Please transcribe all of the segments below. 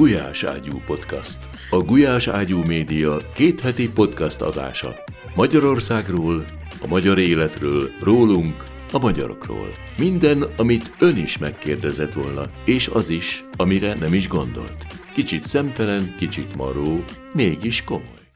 Gulyás Ágyú Podcast. A Gulyás Ágyú Média kétheti podcast adása. Magyarországról, a magyar életről, rólunk, a magyarokról. Minden, amit ön is megkérdezett volna, és az is, amire nem is gondolt. Kicsit szemtelen, kicsit maró, mégis komoly.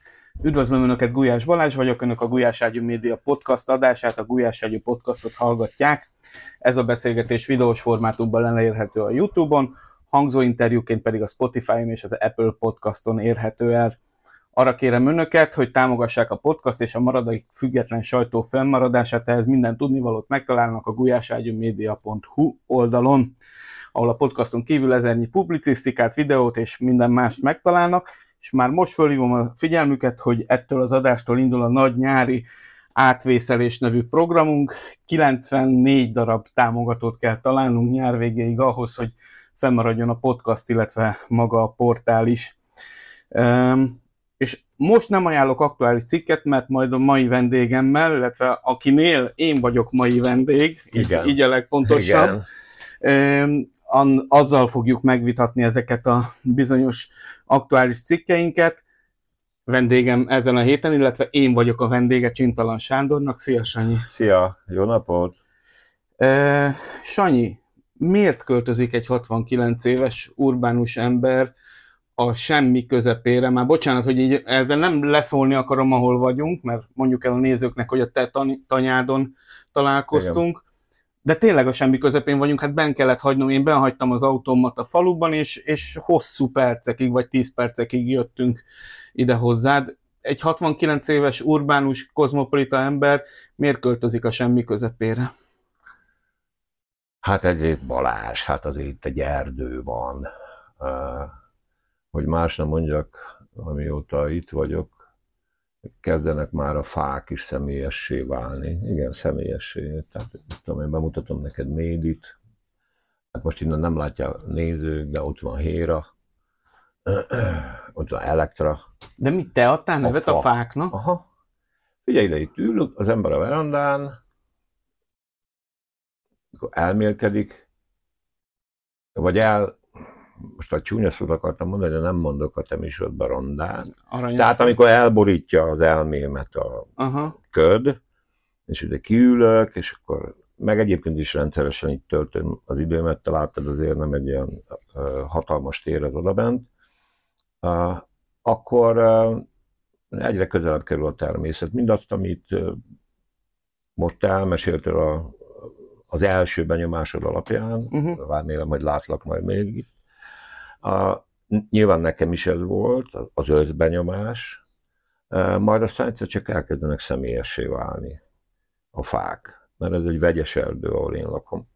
Üdvözlöm Önöket, Gulyás Balázs vagyok, Önök a Gulyás Ágyú Média podcast adását, a Gulyás Ágyú podcastot hallgatják. Ez a beszélgetés videós formátumban elérhető a Youtube-on, hangzóinterjúként pedig a Spotify-on és az Apple podcaston érhető el. Arra kérem önöket, hogy támogassák a podcast és a maradék független sajtó fennmaradását, ehhez minden tudnivalót megtalálnak a gulyáságyúmedia.hu oldalon, ahol a podcaston kívül ezernyi publicisztikát, videót és minden mást megtalálnak, és már most fölhívom a figyelmüket, hogy ettől az adástól indul a nagy nyári átvészelés nevű programunk. 94 darab támogatót kell találnunk nyár végéig ahhoz, hogy fennmaradjon a podcast, illetve maga a portál is. Um, és most nem ajánlok aktuális cikket, mert majd a mai vendégemmel, illetve akinél én vagyok mai vendég, Igen. így, így a legfontosabb, Igen. um, azzal fogjuk megvitatni ezeket a bizonyos aktuális cikkeinket. Vendégem ezen a héten, illetve én vagyok a vendége Csintalan Sándornak. Szia, Sanyi! Szia, jó napot! Uh, Sanyi, miért költözik egy 69 éves urbánus ember a semmi közepére? Már bocsánat, hogy így ezzel nem leszólni akarom, ahol vagyunk, mert mondjuk el a nézőknek, hogy a te tan- tanyádon találkoztunk, Igen. de tényleg a semmi közepén vagyunk, hát ben kellett hagynom, én benhagytam az autómat a faluban, és, és hosszú percekig, vagy 10 percekig jöttünk ide hozzád. Egy 69 éves urbánus, kozmopolita ember miért költözik a semmi közepére? Hát egyrészt Balázs, hát azért itt egy erdő van. Hogy más nem mondjak, amióta itt vagyok, kezdenek már a fák is személyessé válni. Igen, személyessé. Tehát tudom, én bemutatom neked Médit. Hát most innen nem látja a nézők, de ott van Héra, ott van Elektra. De mit te adtál nevet a, fa. a fáknak? Aha. Figyelj ide, itt ül az ember a verandán, elmélkedik, vagy el, most a csúnya szót akartam mondani, de nem mondok a te műsorodban rondán. Aranyos. Tehát amikor elborítja az elmémet a Aha. köd, és ide kiülök, és akkor meg egyébként is rendszeresen itt töltöm az időmet, te láttad azért nem egy olyan hatalmas tér az odabent, akkor egyre közelebb kerül a természet. Mindazt, amit most elmeséltél a, az első benyomásod alapján, Uh-huh. remélem, hogy látlak majd még itt. A, nyilván nekem is ez volt, az összbenyomás, E, majd aztán egyszer csak elkezdenek személyessé válni a fák, mert ez egy vegyes erdő, ahol én lakom.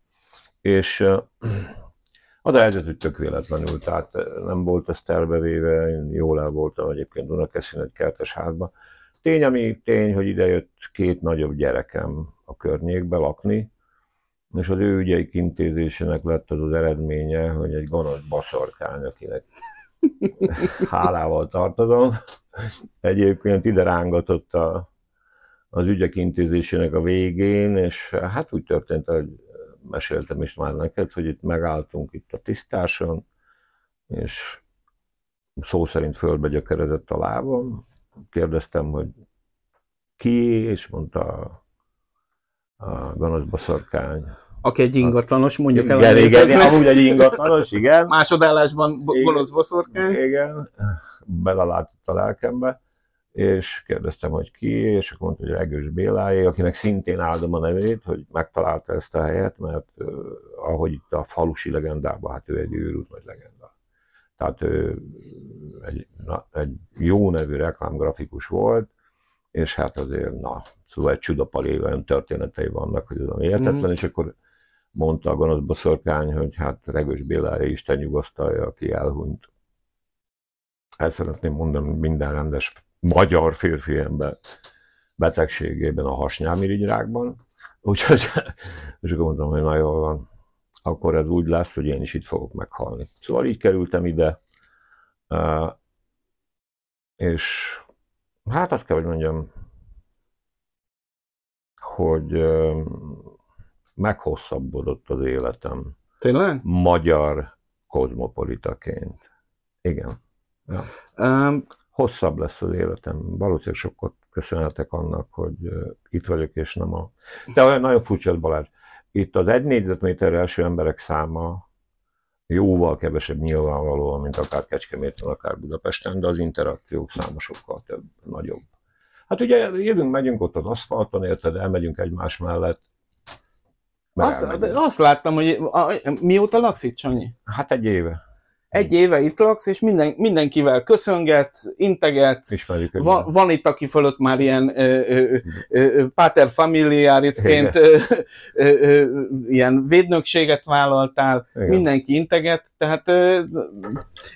És e, az a helyzet, hogy tök véletlenül, tehát e, nem volt ez tervevéve, én jól el voltam egyébként Dunakeszin egy kertes házba. Tény, ami tény, hogy idejött két nagyobb gyerekem a környékbe lakni, és az ő ügyeik intézésének lett az az eredménye, hogy egy gonosz baszorkány, akinek hálával tartozom, egyébként ide rángatott a, az ügyek intézésének a végén, és hát úgy történt, hogy meséltem is már neked, hogy itt megálltunk itt a tisztáson, és szó szerint földbe gyökeredett a lábam. Kérdeztem, hogy ki, és mondta a, gonosz baszorkány. Aki egy ingatlanos, mondjuk el a Igen, igen, amúgy egy ingatlanos, igen. Másodállásban bo- Igen. gonosz boszorkány. Igen, belelátott a lelkembe, és kérdeztem, hogy ki, és akkor mondta, hogy Regős Béláé, akinek szintén áldom a nevét, hogy megtalálta ezt a helyet, mert uh, ahogy itt a falusi legendában, hát ő egy őrült vagy legenda. Tehát ő egy, na, egy jó nevű reklámgrafikus volt, és hát azért, na, szóval egy csudapali olyan történetei vannak, hogy ez a hihetetlen, Mhm. és akkor mondta a gonosz boszorkány, hogy hát Regős Bélája Isten nyugasztalja, aki elhunyt. El szeretném mondani, minden rendes magyar férfi ember betegségében a hasnyálmirigyrákban. Úgyhogy, és akkor mondtam, hogy na jól van, akkor ez úgy lesz, hogy én is itt fogok meghalni. Szóval így kerültem ide, eh, és hát azt kell, hogy mondjam, hogy meghosszabbodott az életem Tényleg? magyar kozmopolitaként. Igen. Ja. Um, Hosszabb lesz az életem. Valószínűleg sokat köszönhetek annak, hogy itt vagyok, és nem a... De olyan nagyon furcsa Balázs. Itt az egy négyzetméter első emberek száma jóval kevesebb nyilvánvalóan, mint akár Kecskeméten, akár Budapesten, de az interakciók száma sokkal több, nagyobb. Hát ugye jövünk, megyünk ott az aszfalton, érted, elmegyünk egymás mellett. azt, azt láttam, hogy a, mióta laksz itt, Sanyi? Hát egy éve Egy éve itt laksz, és minden, mindenkivel köszöngetsz, integetsz, ismerjük van, itt, aki fölött már ilyen ö, ö, ö, pater familiarisként ö, ö, ö, ilyen védnökséget vállaltál, Igen. mindenki integet, tehát ö,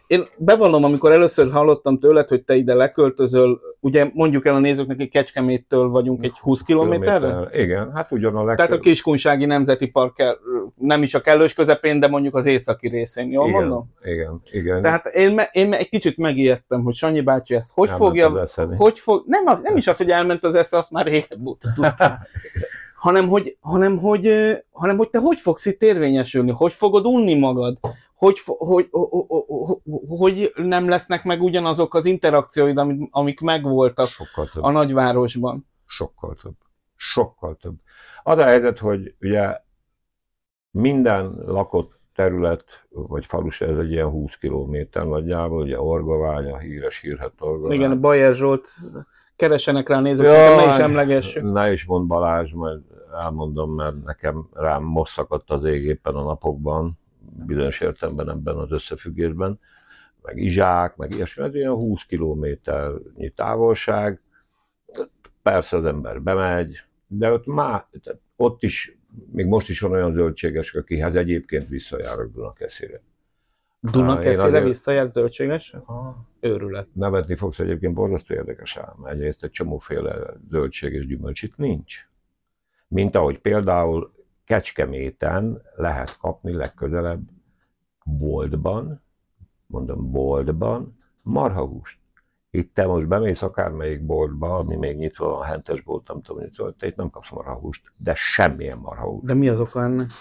én bevallom, amikor először hallottam tőled, hogy te ide leköltözöl, ugye mondjuk el a nézőknek, hogy Kecskeméttől vagyunk egy 20 kilométerre? Kilométer. Igen, hát ugyan a Tehát legtöbb. a Kiskunsági Nemzeti Park nem is a kellős közepén, de mondjuk az északi részén, jól igen, mondom? Igen, igen. Tehát én, én egy kicsit megijedtem, hogy Sanyi bácsi ezt hogy Elment fogja, hogy fog, nem, az, nem is az, hogy elment az esze, azt már régebb óta tudtam. hanem, hogy, hanem, hogy, hanem, hogy te hogy fogsz itt érvényesülni, hogy fogod unni magad, hogy, hogy, hogy, hogy, nem lesznek meg ugyanazok az interakcióid, amik, amik megvoltak a nagyvárosban. Sokkal több. Sokkal több. Az a helyzet, hogy ugye minden lakott terület, vagy falus, ez egy ilyen 20 kilométer nagyjából, ugye Orgovány, a híres hírhet Orgovány. Igen, Bajer Zsolt, keresenek rá nézők, szerintem ne is emlegessük. Ne is mond Balázs, majd elmondom, mert nekem rám most szakadt az ég éppen a napokban, bizonyos értelemben ebben az összefüggésben, meg Izsák, meg ilyesmi, ez ilyen 20 kilométernyi távolság. Persze az ember bemegy, de ott már, ott is, még most is van olyan zöldséges, akihez egyébként visszajárok Dunakeszire. Én Dunakeszire azért- visszajár zöldséges? Őrület. Nevetni fogsz egyébként borzasztó érdekes ám. Egyrészt egy csomóféle zöldség és gyümölcs itt nincs. Mint ahogy például Kecskeméten lehet kapni legközelebb boltban, mondom boltban, marhahúst. Itt te most bemész akármelyik boltba, ami még nyitva van, a hentes bolt, nem tudom, nyitva, te itt nem kapsz marhahúst, de semmilyen marhahúst. De mi az oka ennek?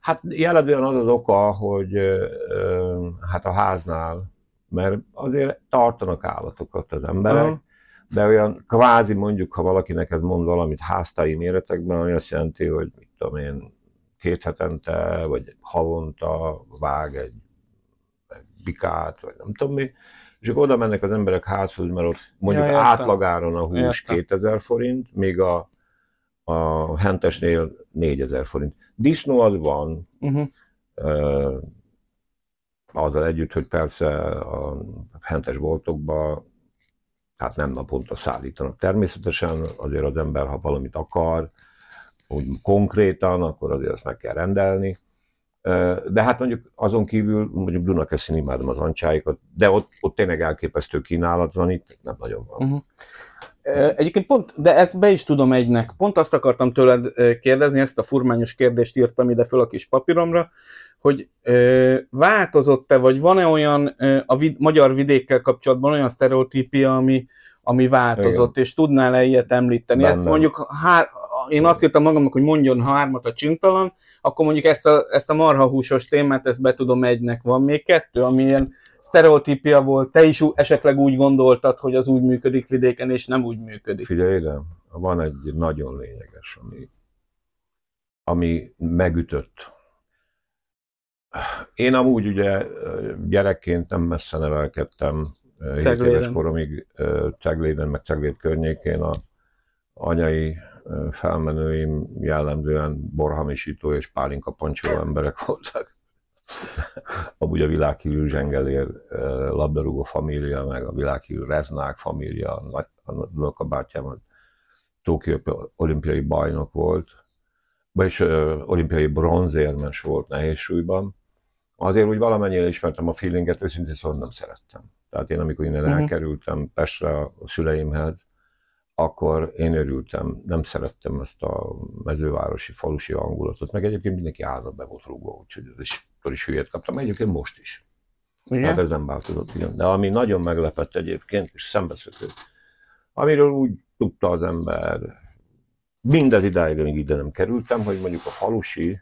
Hát jellemzően az az oka, hogy ö, hát a háznál, mert azért tartanak állatokat az emberek, Aha. de olyan kvázi mondjuk, ha valakinek ez mond valamit háztai méretekben, ami azt jelenti, hogy mit tudom én, két hetente, vagy havonta vág egy, egy bikát, vagy nem tudom mi, és akkor oda mennek az emberek házhoz, mert ott mondjuk Ja, átlagáron a hús Értem. 2000 forint, míg a, a hentesnél 4000 forint. Disznó az van, Uh-huh. Ö, azzal együtt, hogy persze a hentes boltokba hát nem naponta szállítanak. Természetesen azért az ember, ha valamit akar, úgy konkrétan, akkor azért azt meg kell rendelni. De hát mondjuk azon kívül, mondjuk Dunakeszin imádom az ancsáikat, de ott, ott tényleg elképesztő kínálat van, itt nem nagyon van. Uh-huh. Egyébként pont, de ezt be is tudom egynek. Pont azt akartam tőled kérdezni, ezt a furmányos kérdést írtam ide föl a kis papíromra, hogy változott-e, vagy van-e olyan a magyar vidékkel kapcsolatban olyan sztereotípia, ami, ami változott, és tudnál-e ilyet említeni? Ezt Benne. mondjuk, hár, én azt írtam magamnak, hogy mondjon hármat a csintalan, akkor mondjuk ezt a, ezt a marhahúsos témát, ezt be tudom egynek. Van még kettő, ami ilyen sztereotípia volt, te is esetleg úgy gondoltad, hogy az úgy működik vidéken, és nem úgy működik. Figyelj ide, van egy nagyon lényeges, ami, ami megütött. Én amúgy ugye gyerekként nem messze nevelkedtem, 7 Cegléden. éves koromig Cegléden, meg Ceglét környékén a anyai felmenőim jellemzően borhamisító és pálinka pancsó emberek voltak. Amúgy a világhírű zsengelér labdarúgó família, meg a világhírű reznák família, a nagy- a unokabátyám a Tokió olimpiai bajnok volt, vagyis olimpiai bronzérmes volt nehéz súlyban. Azért úgy valamennyire ismertem a feelinget, őszintén szóval nem szerettem. Tehát én amikor innen Mhm. elkerültem Pestre a szüleimhez, akkor én örültem, nem szerettem ezt a mezővárosi, falusi hangulatot, meg egyébként mindenki állna be volt rúgva, úgyhogy ez is, is hülyét kaptam, egyébként most is. Igen? Hát ez nem változott, igen. De ami nagyon meglepett egyébként, és szembeszökő, amiről úgy tudta az ember, mindez idáig, amíg ide nem kerültem, hogy mondjuk a falusi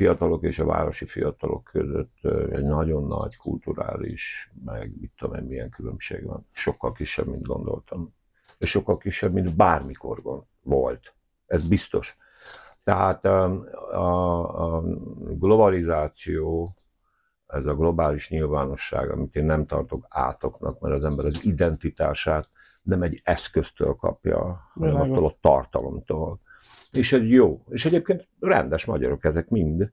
fiatalok és a városi fiatalok között egy nagyon nagy kulturális, meg mit tudom én, milyen különbség van. Sokkal kisebb, mint gondoltam. És sokkal kisebb, mint bármikor volt. Ez biztos. Tehát a, a, globalizáció, ez a globális nyilvánosság, amit én nem tartok átoknak, mert az ember az identitását nem egy eszköztől kapja, hanem attól a tartalomtól. És ez jó. És egyébként rendes magyarok ezek mind.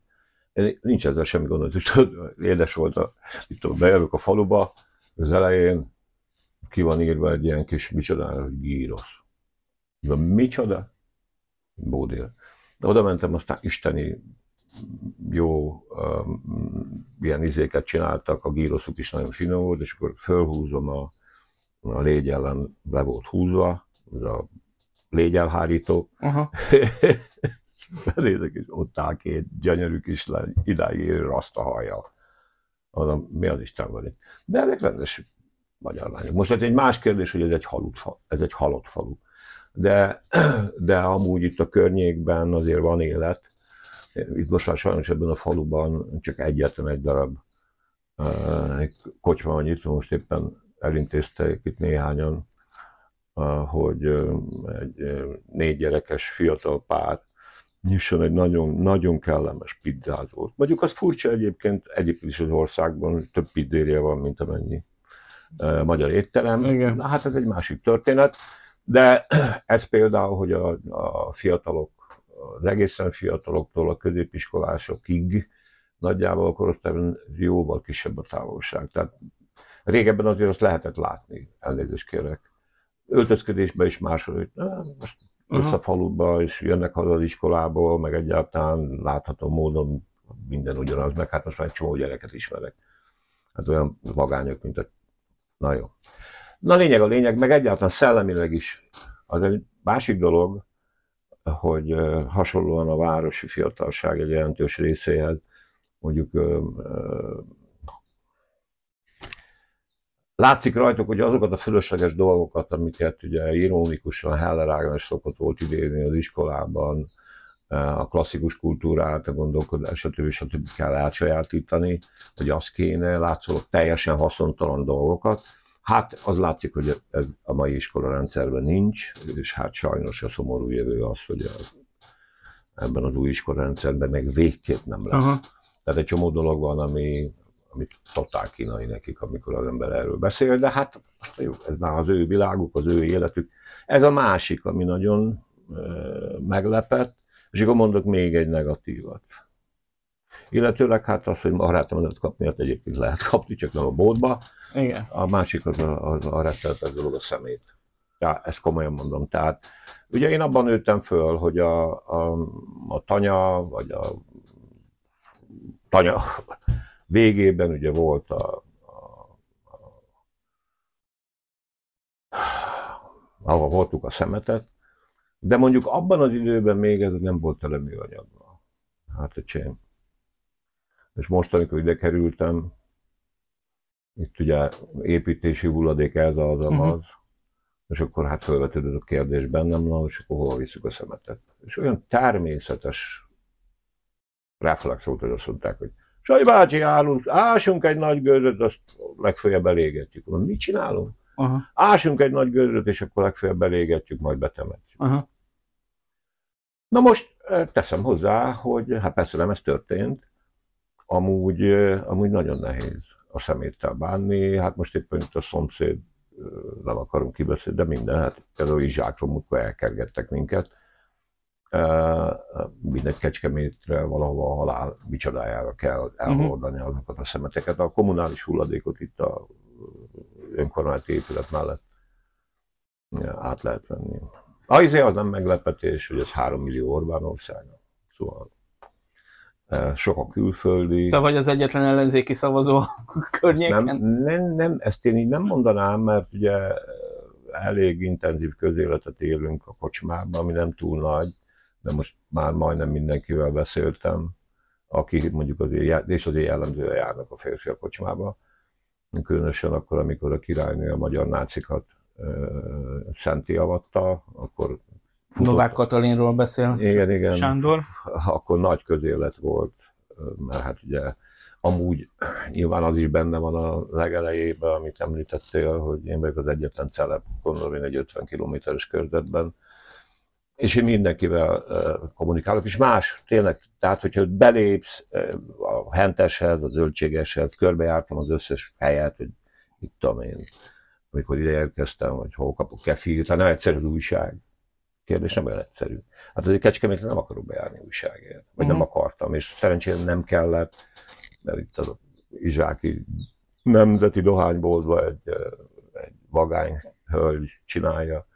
Nincs ezzel semmi gond, hogy édes volt, a, itt bejövök a faluba, az elején ki van írva egy ilyen kis micsodára, hogy gíros. De micsoda? Bódél. Oda mentem, aztán isteni jó um, ilyen izéket csináltak, a gíroszuk is nagyon finom volt, és akkor fölhúzom a, a légy ellen le volt húzva, ez a légyelhárító. Aha. Benézek, és ott áll két gyönyörű kislány, idáig érő rasta hajjal. Mondom, mi az Isten van itt? De ezek rendes magyar lányok. Most egy más kérdés, hogy ez egy, halut, ez egy halott falu. De, de amúgy itt a környékben azért van élet. Itt most már sajnos ebben a faluban csak egyetlen egy darab uh, kocsma van itt, most éppen elintéztek itt néhányan, hogy egy négy gyerekes fiatal pár nyisson egy nagyon, nagyon kellemes pizzázót. Mondjuk az furcsa egyébként, egyébként is az országban több pizzéria van, mint amennyi magyar étterem. Igen. Na, hát ez egy másik történet. De ez például, hogy a, a fiatalok, az egészen fiataloktól a középiskolásokig nagyjából a korosztályban jóval kisebb a távolság. Tehát régebben azért azt lehetett látni, elnézést kérek. Öltözködésben is máshogy, most össze a faluba, és jönnek haza az iskolából, meg egyáltalán látható módon minden ugyanaz, meg hát most már egy csomó gyereket ismerek. Hát olyan vagányok, mint a... Na jó. Na lényeg a lényeg, meg egyáltalán szellemileg is. Az egy másik dolog, hogy hasonlóan a városi fiatalság egy jelentős részéhez, mondjuk látszik rajtuk, hogy azokat a fölösleges dolgokat, amiket ugye ironikusan Heller Ágnes szokott volt idézni az iskolában, a klasszikus kultúrát, a gondolkodás, stb. stb. kell elsajátítani, hogy az kéne, látszólag teljesen haszontalan dolgokat, Hát az látszik, hogy ez a mai iskola rendszerben nincs, és hát sajnos a szomorú jövő az, hogy a, ebben az új iskola rendszerben meg végképp nem lesz. Aha. Tehát egy csomó dolog van, ami, amit totál kínai nekik, amikor az ember erről beszél, de hát jó, ez már az ő világuk, az ő életük. Ez a másik, ami nagyon e, meglepett, és akkor mondok még egy negatívat. Illetőleg hát az, hogy barátomat kapni, hát egyébként lehet kapni, csak nem a boltba, igen. A másik az a, az a retteltes dolog a szemét. Ja, ezt komolyan mondom. Tehát ugye én abban nőttem föl, hogy a, a, a tanya, vagy a tanya végében ugye volt a, ahol voltuk a szemetet, de mondjuk abban az időben még ez nem volt tele műanyaggal. Hát a csém. És most, amikor ide kerültem, itt ugye építési hulladék ez az, az, uh-huh. és akkor hát felvetődött a kérdés bennem, na, és akkor hova visszük a szemetet. És olyan természetes reflex volt, hogy azt mondták, hogy Saj bácsi, állunk, ásunk egy nagy gödröt, azt legfeljebb elégetjük. Mondom, mit csinálunk? Uh-huh. Ásunk egy nagy gödröt, és akkor legfeljebb elégetjük, majd betemetjük. Uh-huh. Na most teszem hozzá, hogy hát persze nem ez történt, amúgy, amúgy nagyon nehéz a szeméttel bánni. Hát most éppen itt a szomszéd, nem akarunk kibeszélni, de minden, hát például Izsákról múltkor elkergettek minket. Mindegy kecskemétre valahova a halál micsodájára kell elhordani uh-huh. azokat a szemeteket. A kommunális hulladékot itt a önkormányzati épület mellett át lehet venni. Azért az nem meglepetés, hogy ez 3 millió Orbán országa. Szóval sok a külföldi. Te vagy az egyetlen ellenzéki szavazó környéken? Nem, nem, nem, ezt én így nem mondanám, mert ugye elég intenzív közéletet élünk a kocsmában, ami nem túl nagy, de most már majdnem mindenkivel beszéltem, aki mondjuk azért, és azért jellemzően járnak a férfi a kocsmába, különösen akkor, amikor a királynő a magyar nácikat szenti avatta, akkor futott. Novák Katalinról beszél igen, igen. Sándor. Akkor nagy közélet volt mert hát ugye amúgy nyilván az is benne van a legelejében, amit említettél, hogy én vagyok az egyetlen celeb, gondolom én egy 50 kilométeres körzetben, és én mindenkivel kommunikálok, és más, tényleg, tehát hogyha belépsz a henteshez, a zöldségeshez, körbejártam az összes helyet, hogy itt tudom én, amikor ide érkeztem, hogy hol kapok kefirt, hát nem egyszerű az újság. Kérdés nem olyan egyszerű. Hát azért Kecskemétre nem akarok bejárni újságért, vagy uh-huh. nem mhm. akartam, és szerencsére nem kellett, mert itt az izsáki nemzeti dohányboltban egy, egy vagány hölgy csinálja,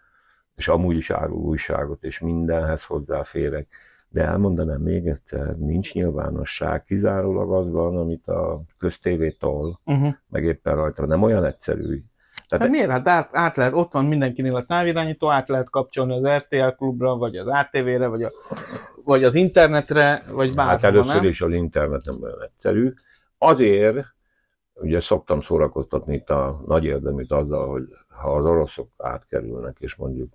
és amúgy is árul újságot, és mindenhez hozzáférek. De elmondanám még egyszer, nincs nyilvánosság, kizárólag az van, amit a köztévétól, uh-huh. meg éppen rajta, nem olyan egyszerű. Tehát hát miért? Hát át, át lehet, ott van mindenkinél a távirányító, át lehet kapcsolni az RTL klubra, vagy az ATV-re, vagy, a, vagy az internetre, vagy bárhol, Hát először nem? is az internet nem olyan egyszerű. Azért, ugye szoktam szórakoztatni itt a nagy érdemét azzal, hogy ha az oroszok átkerülnek, és mondjuk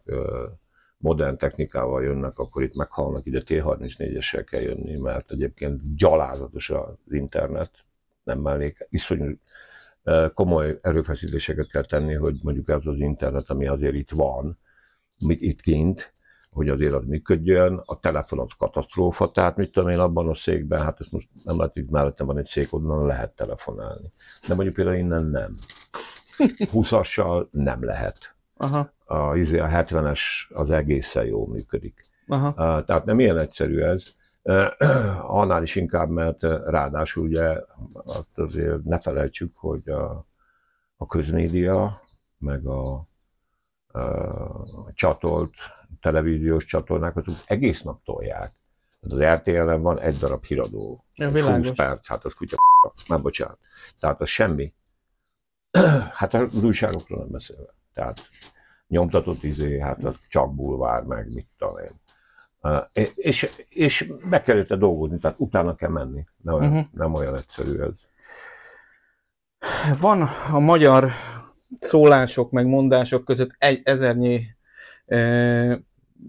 modern technikával jönnek, akkor itt meghalnak, ide T-34-essel kell jönni, mert egyébként gyalázatos az internet, nem mellék, iszonyú komoly erőfeszítéseket kell tenni, hogy mondjuk ez az internet, ami azért itt van, itt kint, hogy azért az működjön, a telefon az katasztrófa, tehát mit tudom én abban a székben, hát ezt most nem lehet, hogy mellettem van egy szék, onnan lehet telefonálni. De mondjuk például innen nem. 20-assal nem lehet. Aha. A, izé, a 70-es az egészen jól működik. Aha. Uh, tehát nem ilyen egyszerű ez. Uh, annál is inkább, mert ráadásul ugye azt azért ne felejtsük, hogy a, a közmédia, meg a, a csatolt televíziós csatornák, azok egész nap tolják. Az RTL-en van egy darab híradó. Ja, 20 perc, hát az kutya nem bocsánat. Tehát az semmi. hát az újságokról nem beszélve. Tehát nyomtatott izé, hát az csak bulvár, meg mit tudom én. Uh, és, és be kellett dolgozni, tehát utána kell menni. Nem olyan, uh-huh. nem olyan egyszerű ez. Van a magyar szólások, meg mondások között egy ezernyi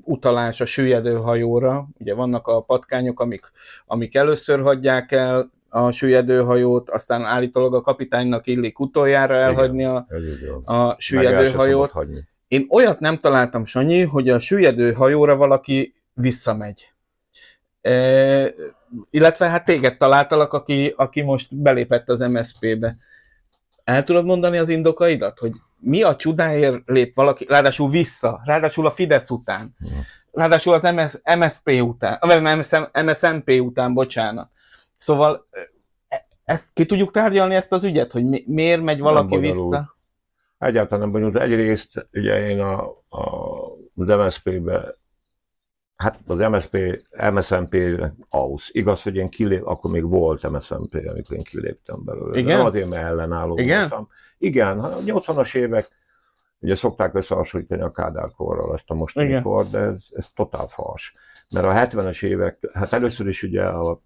utalás a süllyedő hajóra. Ugye vannak a patkányok, amik, amik először hagyják el a süllyedőhajót, aztán állítólag a kapitánynak illik utoljára elhagyni a, a süllyedőhajót. Én olyat nem találtam, Sanyi, hogy a süllyedőhajóra valaki visszamegy. E, illetve hát téged találtalak, aki, aki most belépett az MSZP-be. El tudod mondani az indokaidat, hogy mi a csodáért lép valaki, ráadásul vissza, ráadásul a Fidesz után, ráadásul az MS, MSZP után, vagy MSZMP után, bocsánat. Szóval e, ezt ki tudjuk tárgyalni ezt az ügyet, hogy mi, miért megy valaki nem vissza? Egyáltalán nem bonyolult. Egyrészt ugye én a, a, az MSZP-be, hát az MSZP, MSZMP AUSZ. Igaz, hogy én kilép, akkor még volt MSZMP, amikor én kiléptem belőle. Igen? Mert ellenálló Igen? voltam. Igen, a 80-as évek, ugye szokták összehasonlítani a Kádár korral ezt a mostani kor, de ez, ez totál fals. Mert a 70-es évek, hát először is ugye a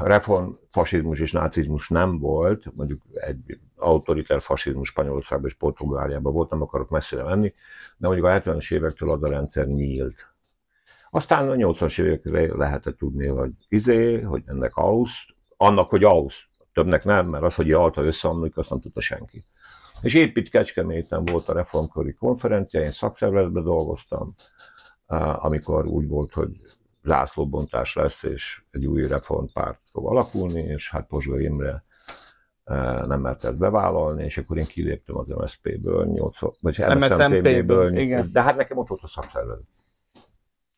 reformfasizmus és nácizmus nem volt, mondjuk egy autoritár fasizmus Spanyolországban és Portugáliában volt, nem akarok messzire menni, de mondjuk a 70-es évektől az a rendszer nyílt. Aztán a 80-as évekre lehetett tudni, hogy izé, hogy ennek AUSZ, annak, hogy AUSZ, többnek nem, mert az, hogy Alta összeomlik, azt nem tudta senki. És épp itt Kecskeméten volt a reformkori konferencia, én szakszervezetben dolgoztam, amikor úgy volt, hogy zászlóbontás lesz, és egy új reformpárt fog alakulni, és hát Pozsga Imre nem mert ezt bevállalni, és akkor én kiléptem az MSZP-ből, vagy MSZMP-ből, igen. de hát nekem ott volt a szakszervezet.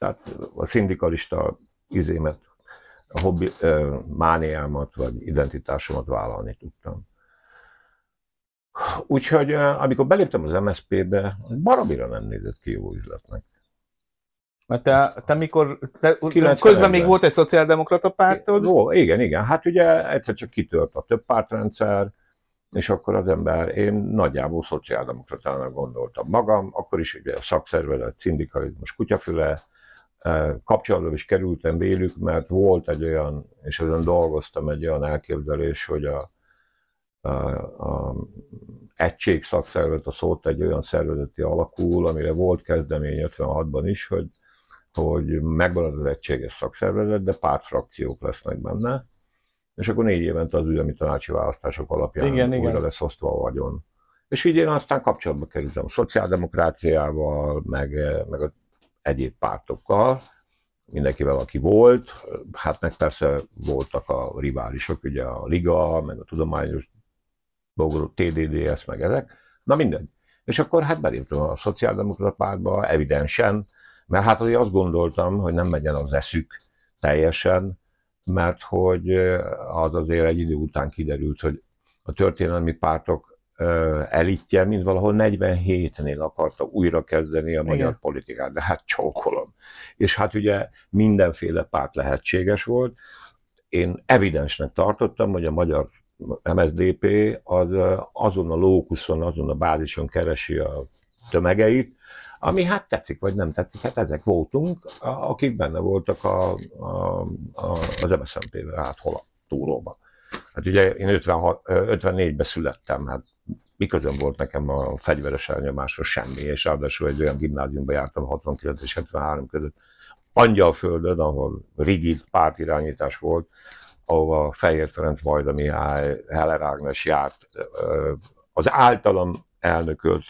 Tehát a szindikalista izémet, a hobbi, mániámat, vagy identitásomat vállalni tudtam. Úgyhogy amikor beléptem az MSZP-be, baromira nem nézett ki jó üzletnek. Mert te, te mikor, te, közben még volt egy szociáldemokrata pártod? Ó, igen, igen. Hát ugye egyszer csak kitört a több pártrendszer, és akkor az ember, én nagyjából szociáldemokratának gondoltam magam, akkor is ugye a szakszervezet, szindikalizmus, kutyafüle, eh, kapcsolatban is kerültem vélük, mert volt egy olyan, és ezen dolgoztam egy olyan elképzelés, hogy a, a, a egység szakszervezet, a szót egy olyan szervezeti alakul, amire volt kezdemény 56-ban is, hogy hogy megmarad az egységes szakszervezet, de pártfrakciók lesznek benne, és akkor négy évente az üzemi tanácsi választások alapján Igen, újra igen. lesz osztva a vagyon. És így én aztán kapcsolatba kerültem a szociáldemokráciával, meg, meg az egyéb pártokkal, mindenkivel, aki volt, hát meg persze voltak a riválisok, ugye a Liga, meg a Tudományos dolgok, TDDS, meg ezek, na mindegy. És akkor hát beléptem a szociáldemokrata pártba, evidensen, mert hát azért azt gondoltam, hogy nem megyen az eszük teljesen, mert hogy az azért egy idő után kiderült, hogy a történelmi pártok elitje, mint valahol 47-nél akarta újra kezdeni a magyar Igen. politikát, de hát csókolom. És hát ugye mindenféle párt lehetséges volt. Én evidensnek tartottam, hogy a magyar MSZDP az azon a lókuszon, azon a bázison keresi a tömegeit, ami hát tetszik, vagy nem tetszik, hát ezek voltunk, akik benne voltak a, a, a, az MSZNP-ben, hát hol a túróban. Hát ugye én 56, ö, 54-ben születtem, hát miközben volt nekem a fegyveres elnyomásról semmi, és ráadásul egy olyan gimnáziumba jártam 69 és 73 között, Angyalföldön, ahol rigid pártirányítás volt, ahova Fehér Ferenc Vajda Mihály, Heller Ágnes járt, az általam elnökölt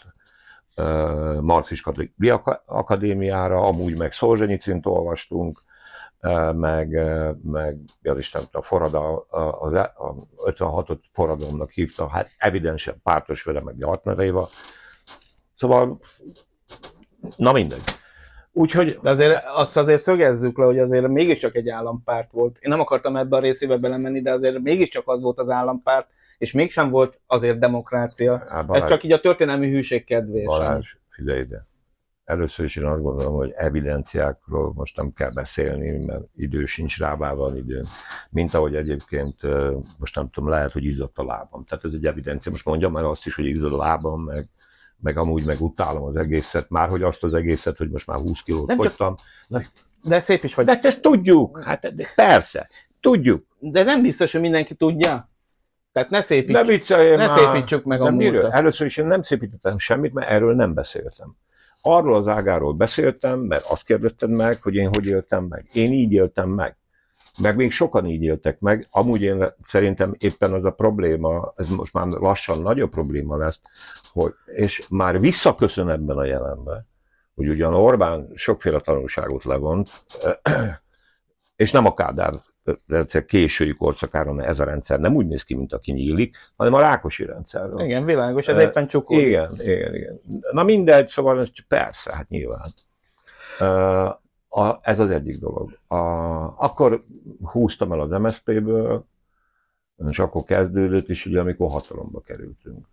ö, Marxista Akadémiára, amúgy meg Szolzsenyicint olvastunk, meg, meg az Isten, a, forrada, a, a, a 56-ot forradalomnak hívta, hát evidensen pártos vele, meg Jartner Éva. Szóval, na mindegy. Úgyhogy De azért azt azért szögezzük le, hogy azért mégiscsak egy állampárt volt. Én nem akartam ebbe a részébe belemenni, de azért mégiscsak az volt az állampárt, és mégsem volt azért demokrácia. Á, Ez Balázs, csak így a történelmi hűség kedvéért. Balázs, figyelj ide. Először is én azt gondolom, hogy evidenciákról most nem kell beszélni, mert idő sincs rá, van időm. Mint ahogy egyébként, most nem tudom, lehet, hogy izzadt a lábam. Tehát ez egy evidencia. Most mondjam már azt is, hogy izzad a lábam, meg, meg amúgy meg utálom az egészet, már hogy azt az egészet, hogy most már 20 kilót Nem csak- fogytam. De szép is vagy. De ezt tudjuk, hát de persze, tudjuk. De nem biztos, hogy mindenki tudja. Tehát ne Ne szépítsük. viccelj Ne már. szépítsük meg a De múltat. Először is én nem szépítettem semmit, mert erről nem beszéltem. Arról az ágáról beszéltem, mert azt kérdezted meg, hogy én hogy éltem meg. Én így éltem meg. Meg még sokan így éltek meg. Amúgy én szerintem éppen az a probléma, ez most már lassan nagyobb probléma lesz, hogy, és már visszaköszön ebben a jelenben, hogy ugyan Orbán sokféle tanulságot levont, és nem a Kádár rendszer késői korszakára, mert ez a rendszer nem úgy néz ki, mint aki nyílik, hanem a Rákosi rendszerről. Igen, világos, ez éppen csukó. Igen, igen, igen. Na mindegy, szóval ez persze, hát nyilván. A, ez az egyik dolog. A, akkor húztam el az MSZP-ből, és akkor kezdődött is, ugye, amikor hatalomba kerültünk.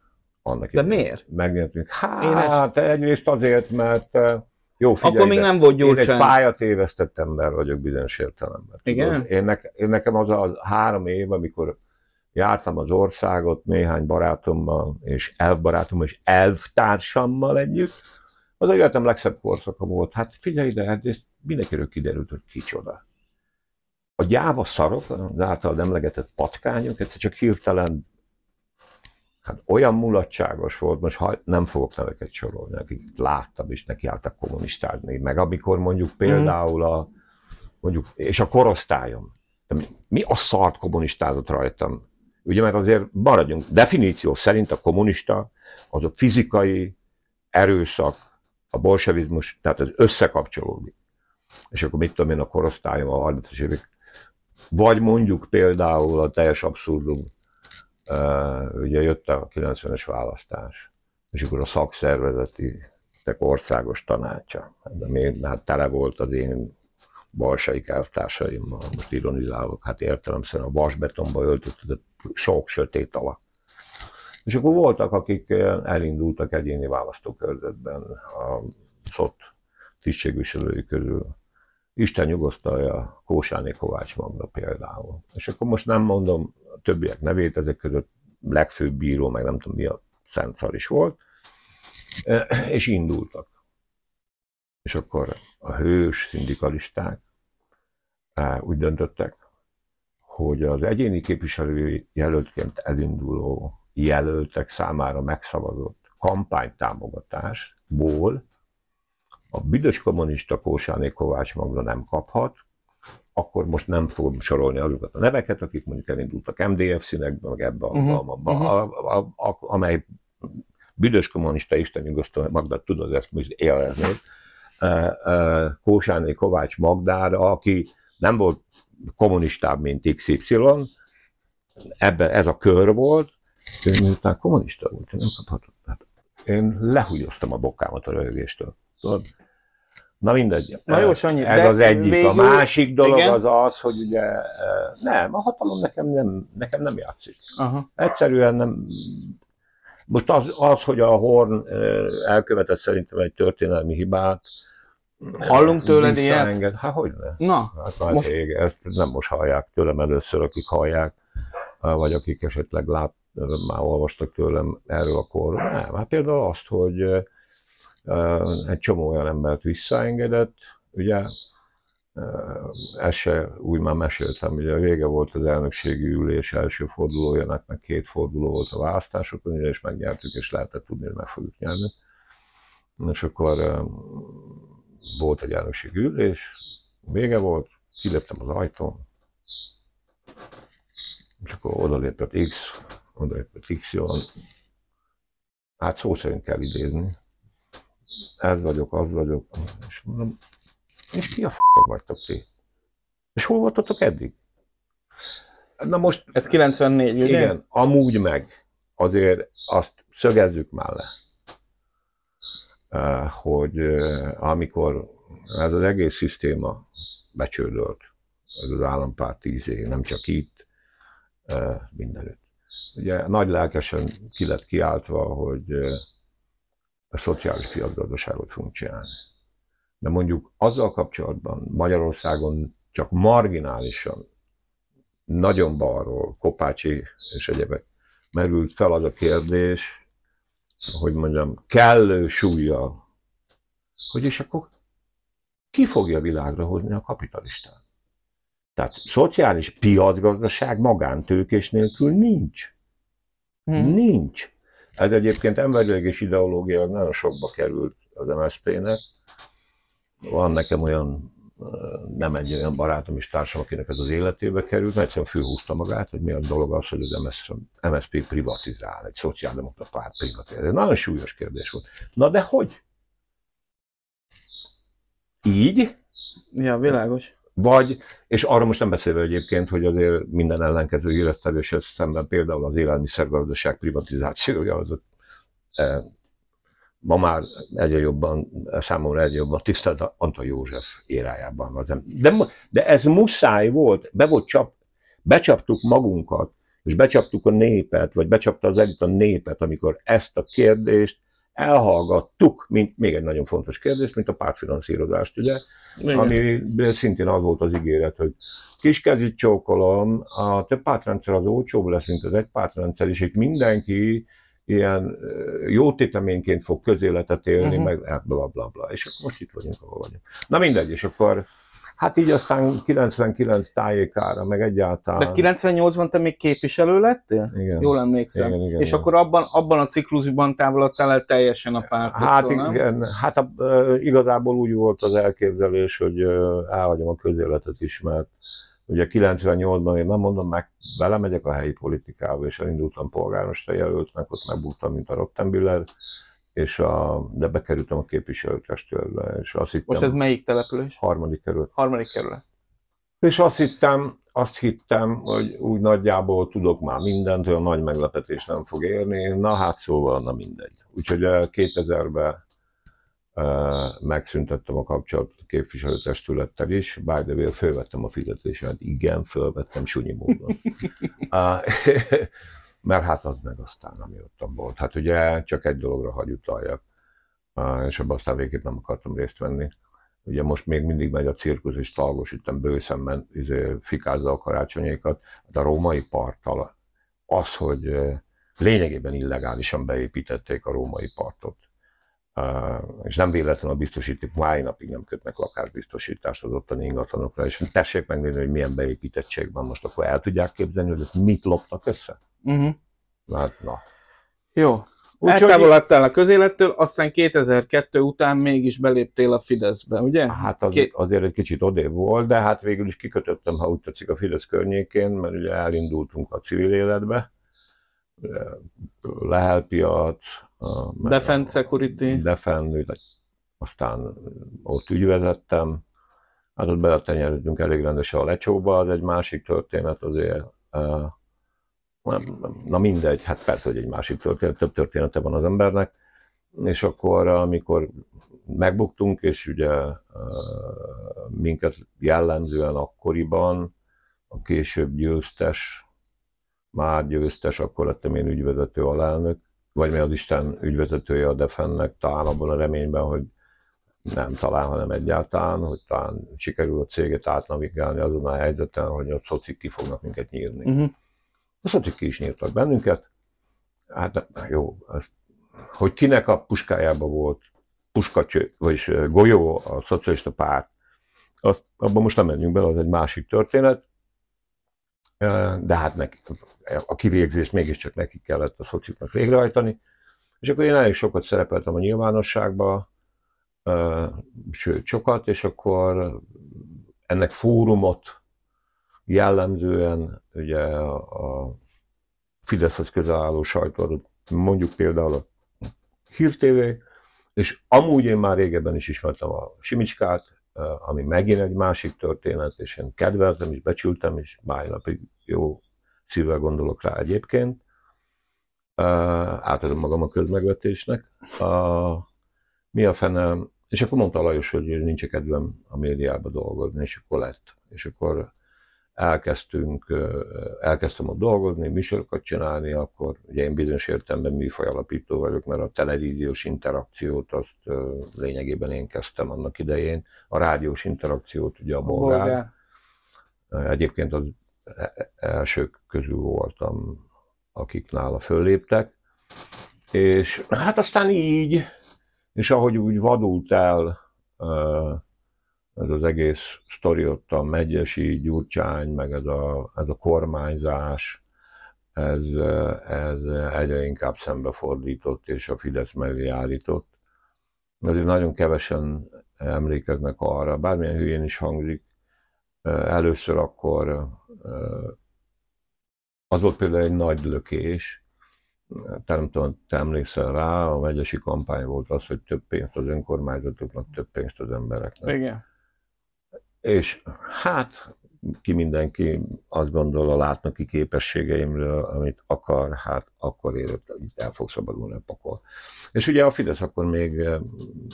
Annak De miért? Megnyertünk. Hát, Én ezt- egyrészt azért, mert jó, figyelj, Akkor még nem volt én egy Gyurcsány. pályatévesztett ember vagyok bizonyos értelemben. tudod. Igen? Én, ne, én nekem az a három év, amikor jártam az országot néhány barátommal, és elfbarátommal, és elvtársammal együtt, az életem legszebb korszaka volt. Hát figyelj ide, hát ez mindenkiről kiderült, hogy kicsoda. A gyáva szarok, az által emlegetett patkányok, egyszer csak hirtelen hát olyan mulatságos volt, most ha nem fogok neveket sorolni, akik láttam, és nekiálltak kommunistázni, meg amikor mondjuk például a, mondjuk, és a korosztályom, de mi- a szart kommunistázott rajtam? Ugye, mert azért maradjunk, definíció szerint a kommunista az a fizikai erőszak, a bolsevizmus, tehát az összekapcsolódik. És akkor mit tudom én, a korosztályom a 30-as évek, vagy mondjuk például a teljes abszurdum, ugye jött a 90-es választás, és akkor a szakszervezeti országos tanácsa, de még hát tele volt az én balsaik elvtársaimmal, most ironizálok, hát értelemszerűen a vasbetonba öltött sok sötét alak. És akkor voltak, akik elindultak egyéni választókörzetben a szott tisztségviselői közül. Isten nyugosztalja Kósáné Kovács Magda például. És akkor most nem mondom többiek nevét, ezek között legfőbb bíró, meg nem tudom mi a szent is volt, és indultak. És akkor a hős szindikalisták úgy döntöttek, hogy az egyéni képviselői jelöltként elinduló jelöltek számára megszavazott kampánytámogatásból a büdös kommunista Kósáné Kovács Magda nem kaphat, akkor most nem fogom sorolni azokat a neveket, akik mondjuk elindultak MDF színekbe, meg ebbe a, uh-huh. a, a, a, a, amely büdös kommunista Isten nyugosztó Magda tudod ezt most élvezni, Kósáné Kovács Magdára, aki nem volt kommunistább, mint XY, ebben ez a kör volt, ő miután kommunista volt, nem kaphatott. Hát én lehúgyoztam a bokámat a röhögéstől. Tudod? Na mindegy. Na jó, Sanyi, Ez az egyik. Végül... A másik dolog igen? az az, hogy ugye nem, a hatalom nekem nem, nekem nem játszik. Aha. Egyszerűen nem. Most az, az, hogy a Horn elkövetett szerintem egy történelmi hibát, Hallunk tőled ilyet? Hát hogy ne? Na, hát már most... Ég, ezt nem most hallják tőlem először, akik hallják, vagy akik esetleg lát, már olvastak tőlem erről a korról. Nem, hát például azt, hogy egy csomó olyan embert visszaengedett, ugye, ezt se úgy már meséltem, ugye vége volt az elnökségi ülés első fordulójának, meg két forduló volt a választásokon, ugye, és megnyertük, és lehetett tudni, hogy meg fogjuk nyerni. És akkor volt egy elnökségi ülés, vége volt, kiléptem az ajtón, és akkor odalépett X, odalépett Y, hát szó szerint kell idézni, ez vagyok, az vagyok, és mondom, és ki a f*** vagytok ti? És hol voltatok eddig? Na most... Ez 94, ugye? Igen, amúgy meg azért azt szögezzük már le, eh, hogy eh, amikor ez az egész szisztéma becsődölt, ez az állampárt tíz év, nem csak itt, eh, mindenütt. Ugye nagy lelkesen ki lett kiáltva, hogy a szociális piacgazdaságot fogunk csinálni. De mondjuk azzal kapcsolatban Magyarországon csak marginálisan, nagyon balról, Kopácsi és egyebek merült fel az a kérdés, hogy mondjam, kellő súlya, hogy és akkor ki fogja világra hozni a kapitalistát? Tehát szociális piacgazdaság magántőkés nélkül nincs. Hmm. Nincs. Ez egyébként emberileg és ideológia nagyon sokba került az MSZP-nek. Van nekem olyan, nem egy olyan barátom és társam, akinek ez az életébe került, mert egyszerűen főhúzta magát, hogy milyen dolog az, hogy az MSZP privatizál, egy szociáldemokrata párt privatizál. Ez nagyon súlyos kérdés volt. Na de hogy? Így? Ja, világos. Vagy, és arra most nem beszélve egyébként, hogy azért minden ellenkező életszerűshez szemben például az élelmiszergazdaság privatizációja az e, ma már egyre jobban, számomra egyre jobban tisztelt Antal József érájában. De, de ez muszáj volt, be volt csap, becsaptuk magunkat, és becsaptuk a népet, vagy becsapta az elit a népet, amikor ezt a kérdést elhallgattuk, mint még egy nagyon fontos kérdés, mint a pártfinanszírozást, ugye? Igen. Ami szintén az volt az ígéret, hogy kiskezit csókolom, a több pártrendszer az olcsóbb lesz, mint az egy pártrendszer, és itt mindenki ilyen jó téteményként fog közéletet élni, uh-huh. meg hát bla bla bla. És akkor most itt vagyunk, ahol vagyunk. Na mindegy, és akkor Hát így aztán 99 tájékára, meg egyáltalán. De 98-ban te még képviselő lettél? Igen. Jól emlékszem. Igen, igen, és igen. akkor abban, abban a ciklusban távolodtál el teljesen a pártoktól, Hát igen, hát a, igazából úgy volt az elképzelés, hogy elhagyom a közéletet is, mert ugye 98-ban én nem mondom meg, belemegyek a helyi politikába, és elindultam polgármester jelöltnek, ott megbújtam, mint a Rottenbüller, és a, de bekerültem a képviselőtestületbe, és azt hittem... Most ez melyik település? Harmadik kerület. Harmadik kerület. És azt hittem, azt hittem, hogy úgy nagyjából tudok már mindent, olyan nagy meglepetés nem fog érni, na hát szóval, na mindegy. Úgyhogy 2000-ben uh, megszüntettem a kapcsolatot a képviselőtestülettel is, by the way, fölvettem a fizetésemet, igen, fölvettem sunyi módon. mert hát az meg aztán, ami ott volt. Hát ugye csak egy dologra hagy utaljak, és abban aztán végképp nem akartam részt venni. Ugye most még mindig megy a cirkusz, és talgosítem bőszemben, izé, fikázza a karácsonyékat, de a római parttal az, hogy lényegében illegálisan beépítették a római partot, és nem véletlenül a biztosíték mai napig nem kötnek lakásbiztosítást az ottani ingatlanokra, és tessék megnézni, hogy milyen beépítettség van most, akkor el tudják képzelni, hogy mit loptak össze? Uh-huh. Hát, na. Jó. Úgyhogy- Eltávolodtál a közélettől, aztán 2002 után mégis beléptél a Fideszbe, ugye? Hát az, Ké- azért egy kicsit odébb volt, de hát végül is kikötöttem, ha úgy tetszik, a Fidesz környékén, mert ugye elindultunk a civil életbe. Meg Defense a- Security. Defend, aztán ott ügyvezettem. Hát ott beletenyerődünk elég rendesen a lecsóba, az egy másik történet azért. Na mindegy, hát persze, hogy egy másik történet, több története van az embernek. És akkor, amikor megbuktunk, és ugye minket jellemzően akkoriban a később győztes, már győztes, akkor lettem én ügyvezető alelnök, vagy mi az Isten ügyvezetője a Defennek, talán abban a reményben, hogy nem talán, hanem egyáltalán, hogy talán sikerül a céget átnavigálni azon a helyzeten, hogy a szocik ki fognak minket nyírni. Uh-huh. A szocik ki is nyírtak bennünket. Hát jó, hogy kinek a puskájába volt puskacső, vagyis golyó a szocialista párt, azt, abban most nem menjünk bele, az egy másik történet. De hát neki, a kivégzést mégiscsak neki kellett a szociknak végrehajtani. És akkor én elég sokat szerepeltem a nyilvánosságba, sőt sokat, és akkor ennek fórumot jellemzően ugye a, Fideszhez közel álló sajtó, mondjuk például a Hír és amúgy én már régebben is ismertem a Simicskát, ami megint egy másik történet, és én kedveltem és becsültem, és mai napig jó szívvel gondolok rá egyébként. Átadom magam a közmegvetésnek. Uh, mi a fene? És akkor mondta Lajos, hogy nincs kedvem a médiába dolgozni, és akkor lett. És akkor elkezdtünk, elkezdtem ott dolgozni, műsorokat csinálni, akkor ugye én bizonyos értelemben műfaj alapító vagyok, mert a televíziós interakciót azt lényegében én kezdtem annak idején. A rádiós interakciót ugye a bolgár. Egyébként az e- elsők közül voltam, akik nála fölléptek. És hát aztán így, és ahogy úgy vadult el ez az egész sztori ott a Megyesi, Gyurcsány, meg ez a, ez a kormányzás, ez, ez egyre inkább szembefordított, és a Fidesz mellé állított. Azért nagyon kevesen emlékeznek arra, bármilyen hülyén is hangzik, először akkor az volt például egy nagy lökés, te nem tudom, te emlékszel rá, a megyesi kampány volt az, hogy több pénzt az önkormányzatoknak, több pénzt az embereknek. Igen. És hát ki mindenki azt gondol a látnoki képességeimről, amit akar, hát akkor érett, el fog szabadulni a pokol. És ugye a Fidesz akkor még eh,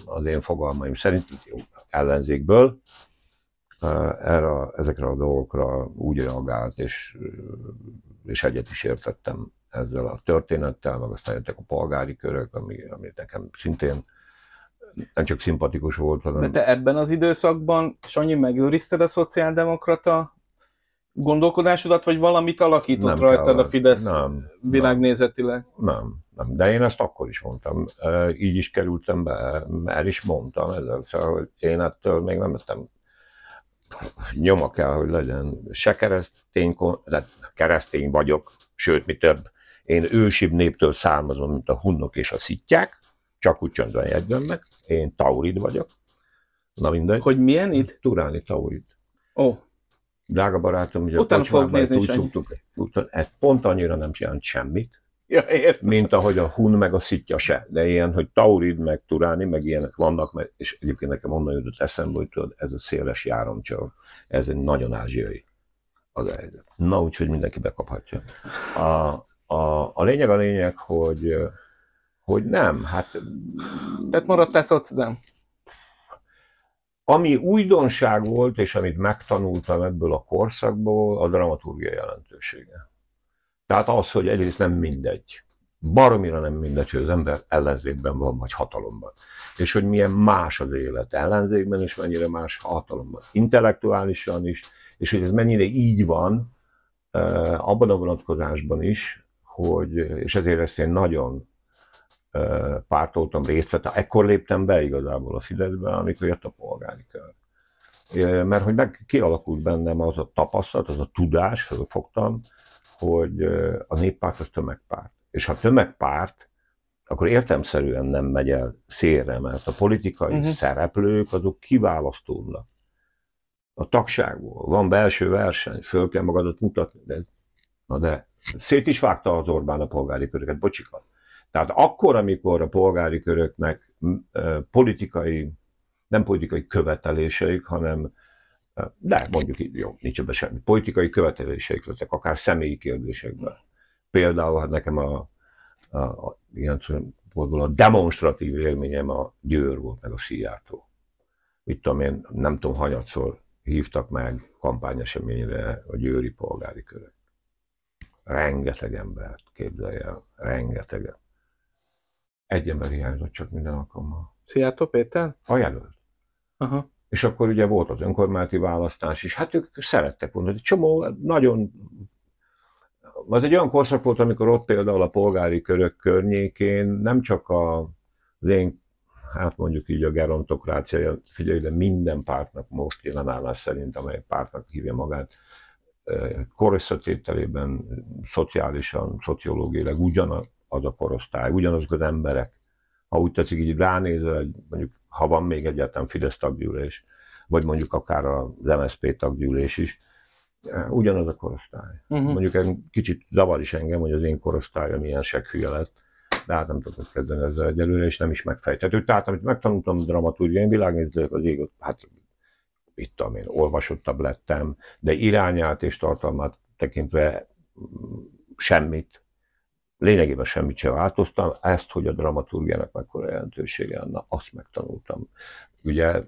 az én fogalmaim szerint ellenzékből eh, erre, ezekre a dolgokra úgy reagált, és, eh, és egyet is értettem ezzel a történettel, meg aztán jöttek a polgári körök, ami, ami nekem szintén nem csak szimpatikus volt, hanem De te ebben az időszakban, Sanyi, megőrizted a szociáldemokrata gondolkodásodat, vagy valamit alakított Nem rajtad kellett. a Fidesz Nem, világnézetileg? Nem, nem, de én ezt akkor is mondtam. Így is kerültem be, el is mondtam ezzel, szóval, hogy én ettől még nem lettem nyoma kell, hogy legyen. Se keresztény, de keresztény vagyok, sőt, mi több, én ősibb néptől származom, mint a hunnok és a szittyák, csak úgy csöndben jegyzem meg. Én taurid vagyok. Na mindegy. Hogy milyen itt? Turáni taurid. Ó, Drága barátom, ugye Utána a fogok nézni, úgy szoktuk, utána- ez pont annyira nem jelent semmit, ja, értem. mint ahogy a hun meg a szitja se. De ilyen, hogy taurid meg turáni, meg ilyenek vannak, meg, és egyébként nekem onnan jutott eszembe, hogy tudod, ez a széles járomcső, ez egy nagyon ázsiai az helyzet. Na, úgyhogy mindenki bekaphatja. A, a, a lényeg a lényeg, hogy, hogy nem, hát Tehát maradtál szocdem. ami újdonság volt, és amit megtanultam ebből a korszakból, a dramaturgia jelentősége. Tehát az, hogy egyrészt nem mindegy. Baromira nem mindegy, hogy az ember ellenzékben van, vagy hatalomban. És hogy milyen más az élet ellenzékben, és mennyire más hatalomban. Intellektuálisan is, és hogy ez mennyire így van, eh, abban a vonatkozásban is, hogy, és ezért ezt én nagyon pártoltam, részt vettem. Ekkor léptem be igazából a Fideszbe, amikor jött a polgári kör. Mert hogy meg kialakult bennem az a tapasztalat, az a tudás, fölfogtam, hogy a néppárt az tömegpárt. És ha tömegpárt, akkor értemszerűen nem megy el szélre, mert a politikai uh-huh. szereplők azok kiválasztódnak. A tagságból van belső verseny, föl kell magadat mutatni, de, na de szét is vágta az Orbán a polgári köröket, bocsikat. Tehát akkor, amikor a polgári köröknek politikai, nem politikai követeléseik, hanem de mondjuk így, jó, nincs ebben semmi. Politikai követeléseik lettek, akár személyi kérdésekben. Például hát nekem a, a, a ilyen szempontból a demonstratív élményem a Győr volt, meg a Szijjártó. Mit tudom én, nem tudom, hanyatszor hívtak meg kampányeseményre a győri polgári körök. Rengeteg embert képzelj el, rengeteg. Egy ember hiányzott csak minden alkalommal. Szijjártó Péter? A jelölt. Aha. És akkor ugye volt az önkormányzati választás is. Hát ők szerettek volna. Egy csomó, nagyon... Az egy olyan korszak volt, amikor ott például a polgári körök környékén nem csak a, az én, hát mondjuk így a gerontokrácia, figyelj, de minden pártnak most jelenállás szerint, amely pártnak hívja magát, korosztatételében, szociálisan, szociológiailag ugyanaz a korosztály, ugyanazok az emberek. Ha úgy tetszik, így ránézel, mondjuk ha van még egyáltalán Fidesz taggyűlés, vagy mondjuk akár az MSZP taggyűlés is, ugyanaz a korosztály. Uh-huh. Mondjuk egy kicsit zavar is engem, hogy az én korosztályom ilyen seghülye lett, de hát nem tudok kezdeni ezzel egyelőre, és nem is megfejthető. Tehát, amit megtanultam dramaturgiai világnézők, az ég, hát itt én, olvasottabb lettem, de irányát és tartalmát tekintve mm, semmit, lényegében semmit sem változtam. Ezt, hogy a dramaturgiának mekkora jelentősége, na azt megtanultam. Ugye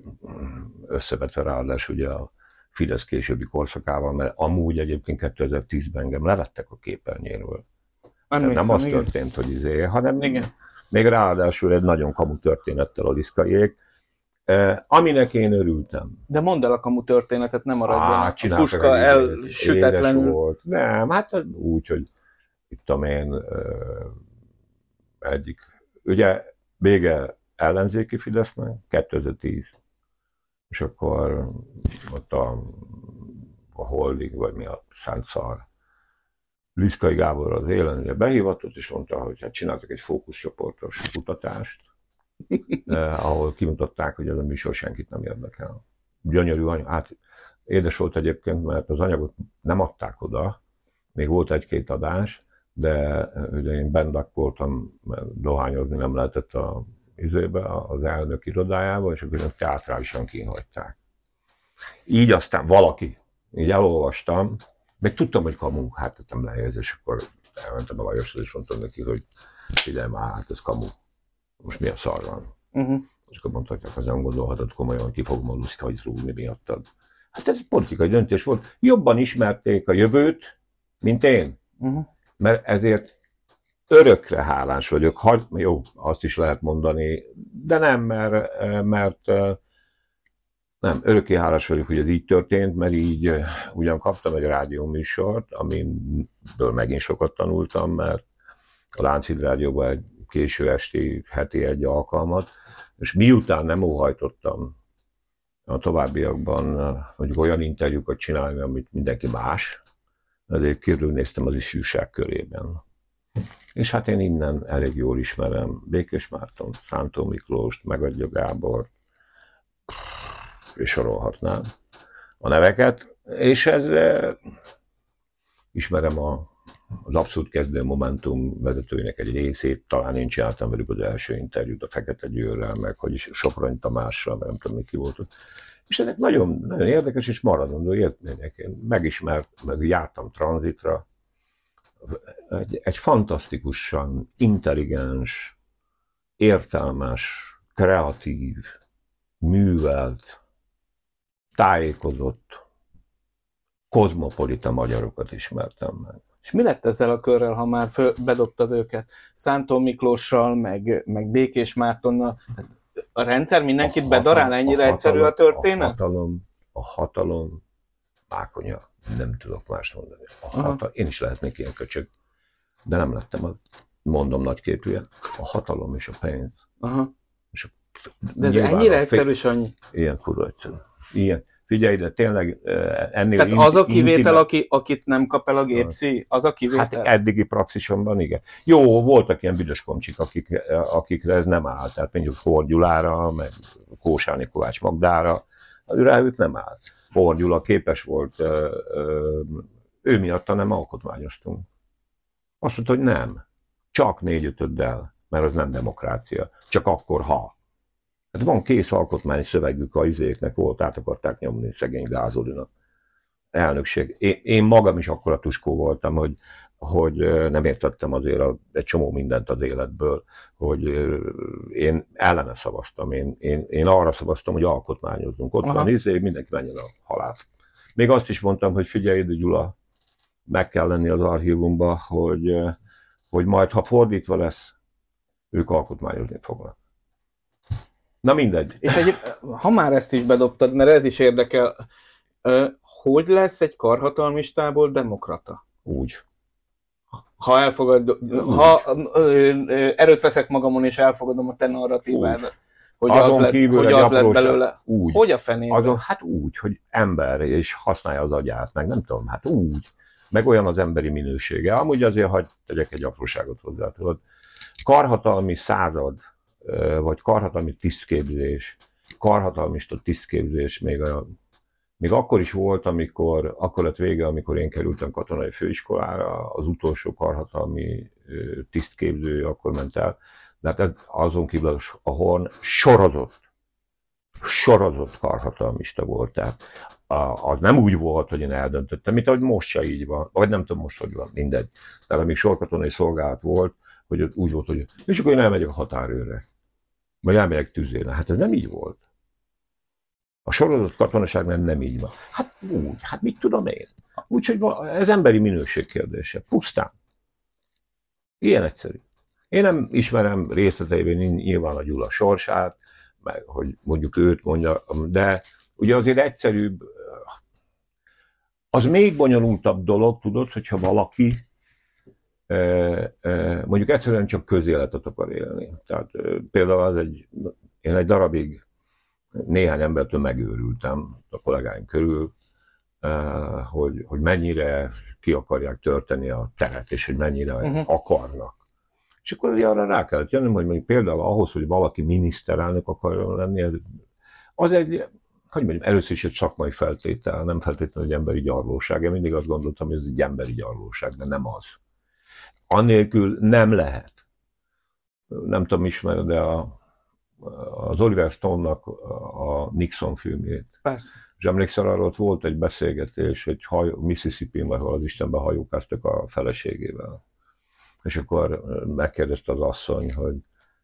összevetve ráadásul ugye a Fidesz későbbi korszakával, mert amúgy egyébként 2010-ben engem levettek a képernyőről. Tehát nem az igen. történt, hogy izé, hanem Igen. még ráadásul egy nagyon kamu történettel a liszkaiék, eh, aminek én örültem. De mondd el a kamu történetet, nem maradjon. Á, a puska elsütetlenül. volt. Nem, hát úgy, hogy itt tudom én, egyik, ugye vége ellenzéki Fidesznek, 2010, és akkor ott a, a Holding, vagy mi a Szent Szar, Liszkai Gábor az élen ugye behivatott, és mondta, hogy hát csináltak egy fókuszcsoportos kutatást, eh, ahol kimutatták, hogy ez a műsor senkit nem érdekel. Gyönyörű anyag, hát édes volt egyébként, mert az anyagot nem adták oda, még volt egy-két adás, de eh, ugye én bendak voltam, mert dohányozni nem lehetett a izébe, az elnök irodájába, és akkor teátrálisan kínhagyták. Így aztán valaki, így elolvastam, meg tudtam, hogy kamu, hát tettem lejegyzés, és akkor elmentem a Lajoshoz, és mondtam neki, hogy figyelj már, hát ez kamu. Most mi a szar van? Uh-huh. És akkor mondta, hogy az nem gondolhatod komolyan, hogy ki fogom a hagyt rúgni miattad. Hát ez politikai döntés volt. Jobban ismerték a jövőt, mint én. Uh-huh. Mert ezért örökre hálás vagyok. Hagy, jó, azt is lehet mondani, de nem, mert, mert nem, örökké hálás vagyok, hogy ez így történt, mert így ugyan kaptam egy rádióműsort, amiből megint sokat tanultam, mert a Láncid Rádióban egy késő esti heti egy alkalmat, és miután nem óhajtottam a továbbiakban mondjuk olyan interjúkat csinálni, amit mindenki más, ezért körülnéztem az ifjúság körében. És hát én innen elég jól ismerem Békés Márton, Szántó Miklóst, Megadja Gábor, és sorolhatnám a neveket, és ez ismerem a, az abszolút kezdő Momentum vezetőinek egy részét, talán én csináltam velük az első interjút a Fekete Győrrel, meg hogy is Soprony Tamással, mert nem tudom, ki volt ott. És ezek nagyon, nagyon érdekes és maradandó élmények. Én megismert, meg jártam tranzitra, egy, egy fantasztikusan intelligens, értelmes, kreatív, művelt, tájékozott, kozmopolita magyarokat ismertem meg. És mi lett ezzel a körrel, ha már föl, bedobtad őket? Szántó Miklóssal, meg, meg Békés Mártonnal. A rendszer mindenkit A bedarál, hatalom- ennyire a egyszerű a hatalom- történet? A hatalom, a hatalom, mákonya, nem tudok más mondani. A Aha. hatalom, én is lehetnék ilyen köcsög, de nem lettem, a, mondom nagyképűen, a hatalom és a pénz. Aha. És a, De ez ennyire egyszerű, Sanyi? Ilyen kurva egyszerű. Ilyen. Figyelj, de tényleg ennél Tehát az a kivétel, intimebb- aki, akit nem kap el a gépszi, az a Hát kivétel? eddigi praxisomban igen. Jó, voltak ilyen büdös komcsik, akik, akikre ez nem áll. Tehát mondjuk Ford Gyulára, meg Kósáni Kovács Magdára, rájuk nem áll. Ford Gyula képes volt, ő miatta nem alkotmányoztunk. Azt mondta, hogy nem. Csak négy-ötöddel, mert az nem demokrácia. Csak akkor, ha. Hát van kész alkotmányi szövegük a izéknek volt, át akarták nyomni szegény Gázolinak. Elnökség. Én, én magam is akkora tuskó voltam, hogy, hogy nem értettem azért a, egy csomó mindent az életből, hogy én ellene szavaztam. Én, én, én arra szavaztam, hogy alkotmányozzunk. Ott Aha. van izé, mindenki menjen a halál. Még azt is mondtam, hogy figyelj, ide, Gyula, meg kell lenni az archívumban, hogy, hogy majd, ha fordítva lesz, ők alkotmányozni fognak. Na mindegy. És egy, ha már ezt is bedobtad, mert ez is érdekel, hogy lesz egy karhatalmistából demokrata? Úgy. Ha elfogad, ha erőt veszek magamon és elfogadom a te narratívádat, hogy az Azon lett, kívül hogy az lett belőle. Úgy. Hogy a fenében? Azon, hát úgy, hogy ember, és használja az agyát, meg nem tudom, hát úgy. Meg olyan az emberi minősége. Amúgy azért hagy tegyek egy apróságot hozzá, tudod. Karhatalmi század, vagy karhatalmi tisztképzés, karhatalmista tisztképzés még, a, még akkor is volt, amikor, akkor lett vége, amikor én kerültem katonai főiskolára, az utolsó karhatalmi tisztképző akkor ment el, de hát ez, azon kívül a Horn sorozott sorozott karhatalmista volt. Tehát az nem úgy volt, hogy én eldöntöttem, mint ahogy most se így van, vagy nem tudom most, hogy van, mindegy. Tehát amíg sorkatonai szolgálat volt, hogy úgy volt, hogy és akkor én elmegyek a határőrre, vagy elmegyek tüzére. Hát ez nem így volt. A sorozott katonaságnál nem így van. Hát úgy, hát mit tudom én. Úgyhogy ez emberi minőség kérdése. Pusztán. Ilyen egyszerű. Én nem ismerem részleteiben nyilván a Gyula sorsát, meg hogy mondjuk őt mondja, de ugye azért egyszerűbb, az még bonyolultabb dolog, tudod, hogyha valaki mondjuk egyszerűen csak közéletet akar élni. Tehát eh, például az egy, én egy darabig néhány embertől megőrültem a kollégáim körül, hogy, hogy mennyire ki akarják törteni a teret, és hogy mennyire uh-huh. akarnak. És akkor arra rá kellett jönnöm, hogy mondjuk például ahhoz, hogy valaki miniszterelnök akarjon lenni, ez, az egy, hogy mondjam, először is egy szakmai feltétel, nem feltétlenül egy emberi gyarlóság. Én mindig azt gondoltam, hogy ez egy emberi gyarlóság, de nem az. Annélkül nem lehet. Nem tudom, ismered, de a, az Oliver Stone-nak a Nixon filmjét. Persze. És emlékszel, arra ott volt egy beszélgetés, hogy hajó, Mississippi-n, vagy hol az Istenben hajókáztak a feleségével. És akkor megkérdezte az asszony, hogy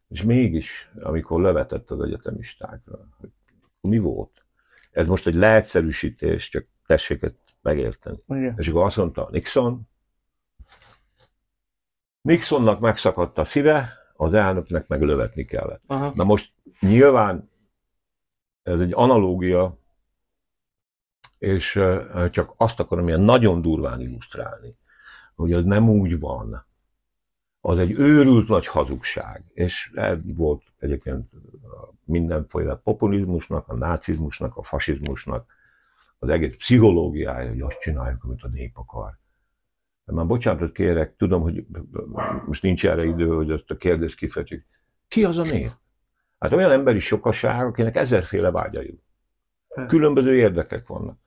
és mégis, amikor levetett az egyetemistákra, hogy mi volt? Ez most egy leegyszerűsítés, csak tessék ezt megérteni. Igen. És akkor azt mondta Nixon, Nixonnak megszakadt a szíve, az elnöknek meg lövetni kellett. Aha. Na most nyilván ez egy analógia, és csak azt akarom ilyen nagyon durván illusztrálni, hogy az nem úgy van. Az egy őrült nagy hazugság, és ez volt egyébként mindenféle populizmusnak, a nácizmusnak, a fasizmusnak, az egész pszichológiája, hogy azt csináljuk, amit a nép akar. Már bocsánatot kérek, tudom, hogy most nincs erre idő, hogy azt a kérdést kifejtjük. Ki az a nép? Hát olyan emberi sokaság, akinek ezerféle vágyai. Különböző érdekek vannak.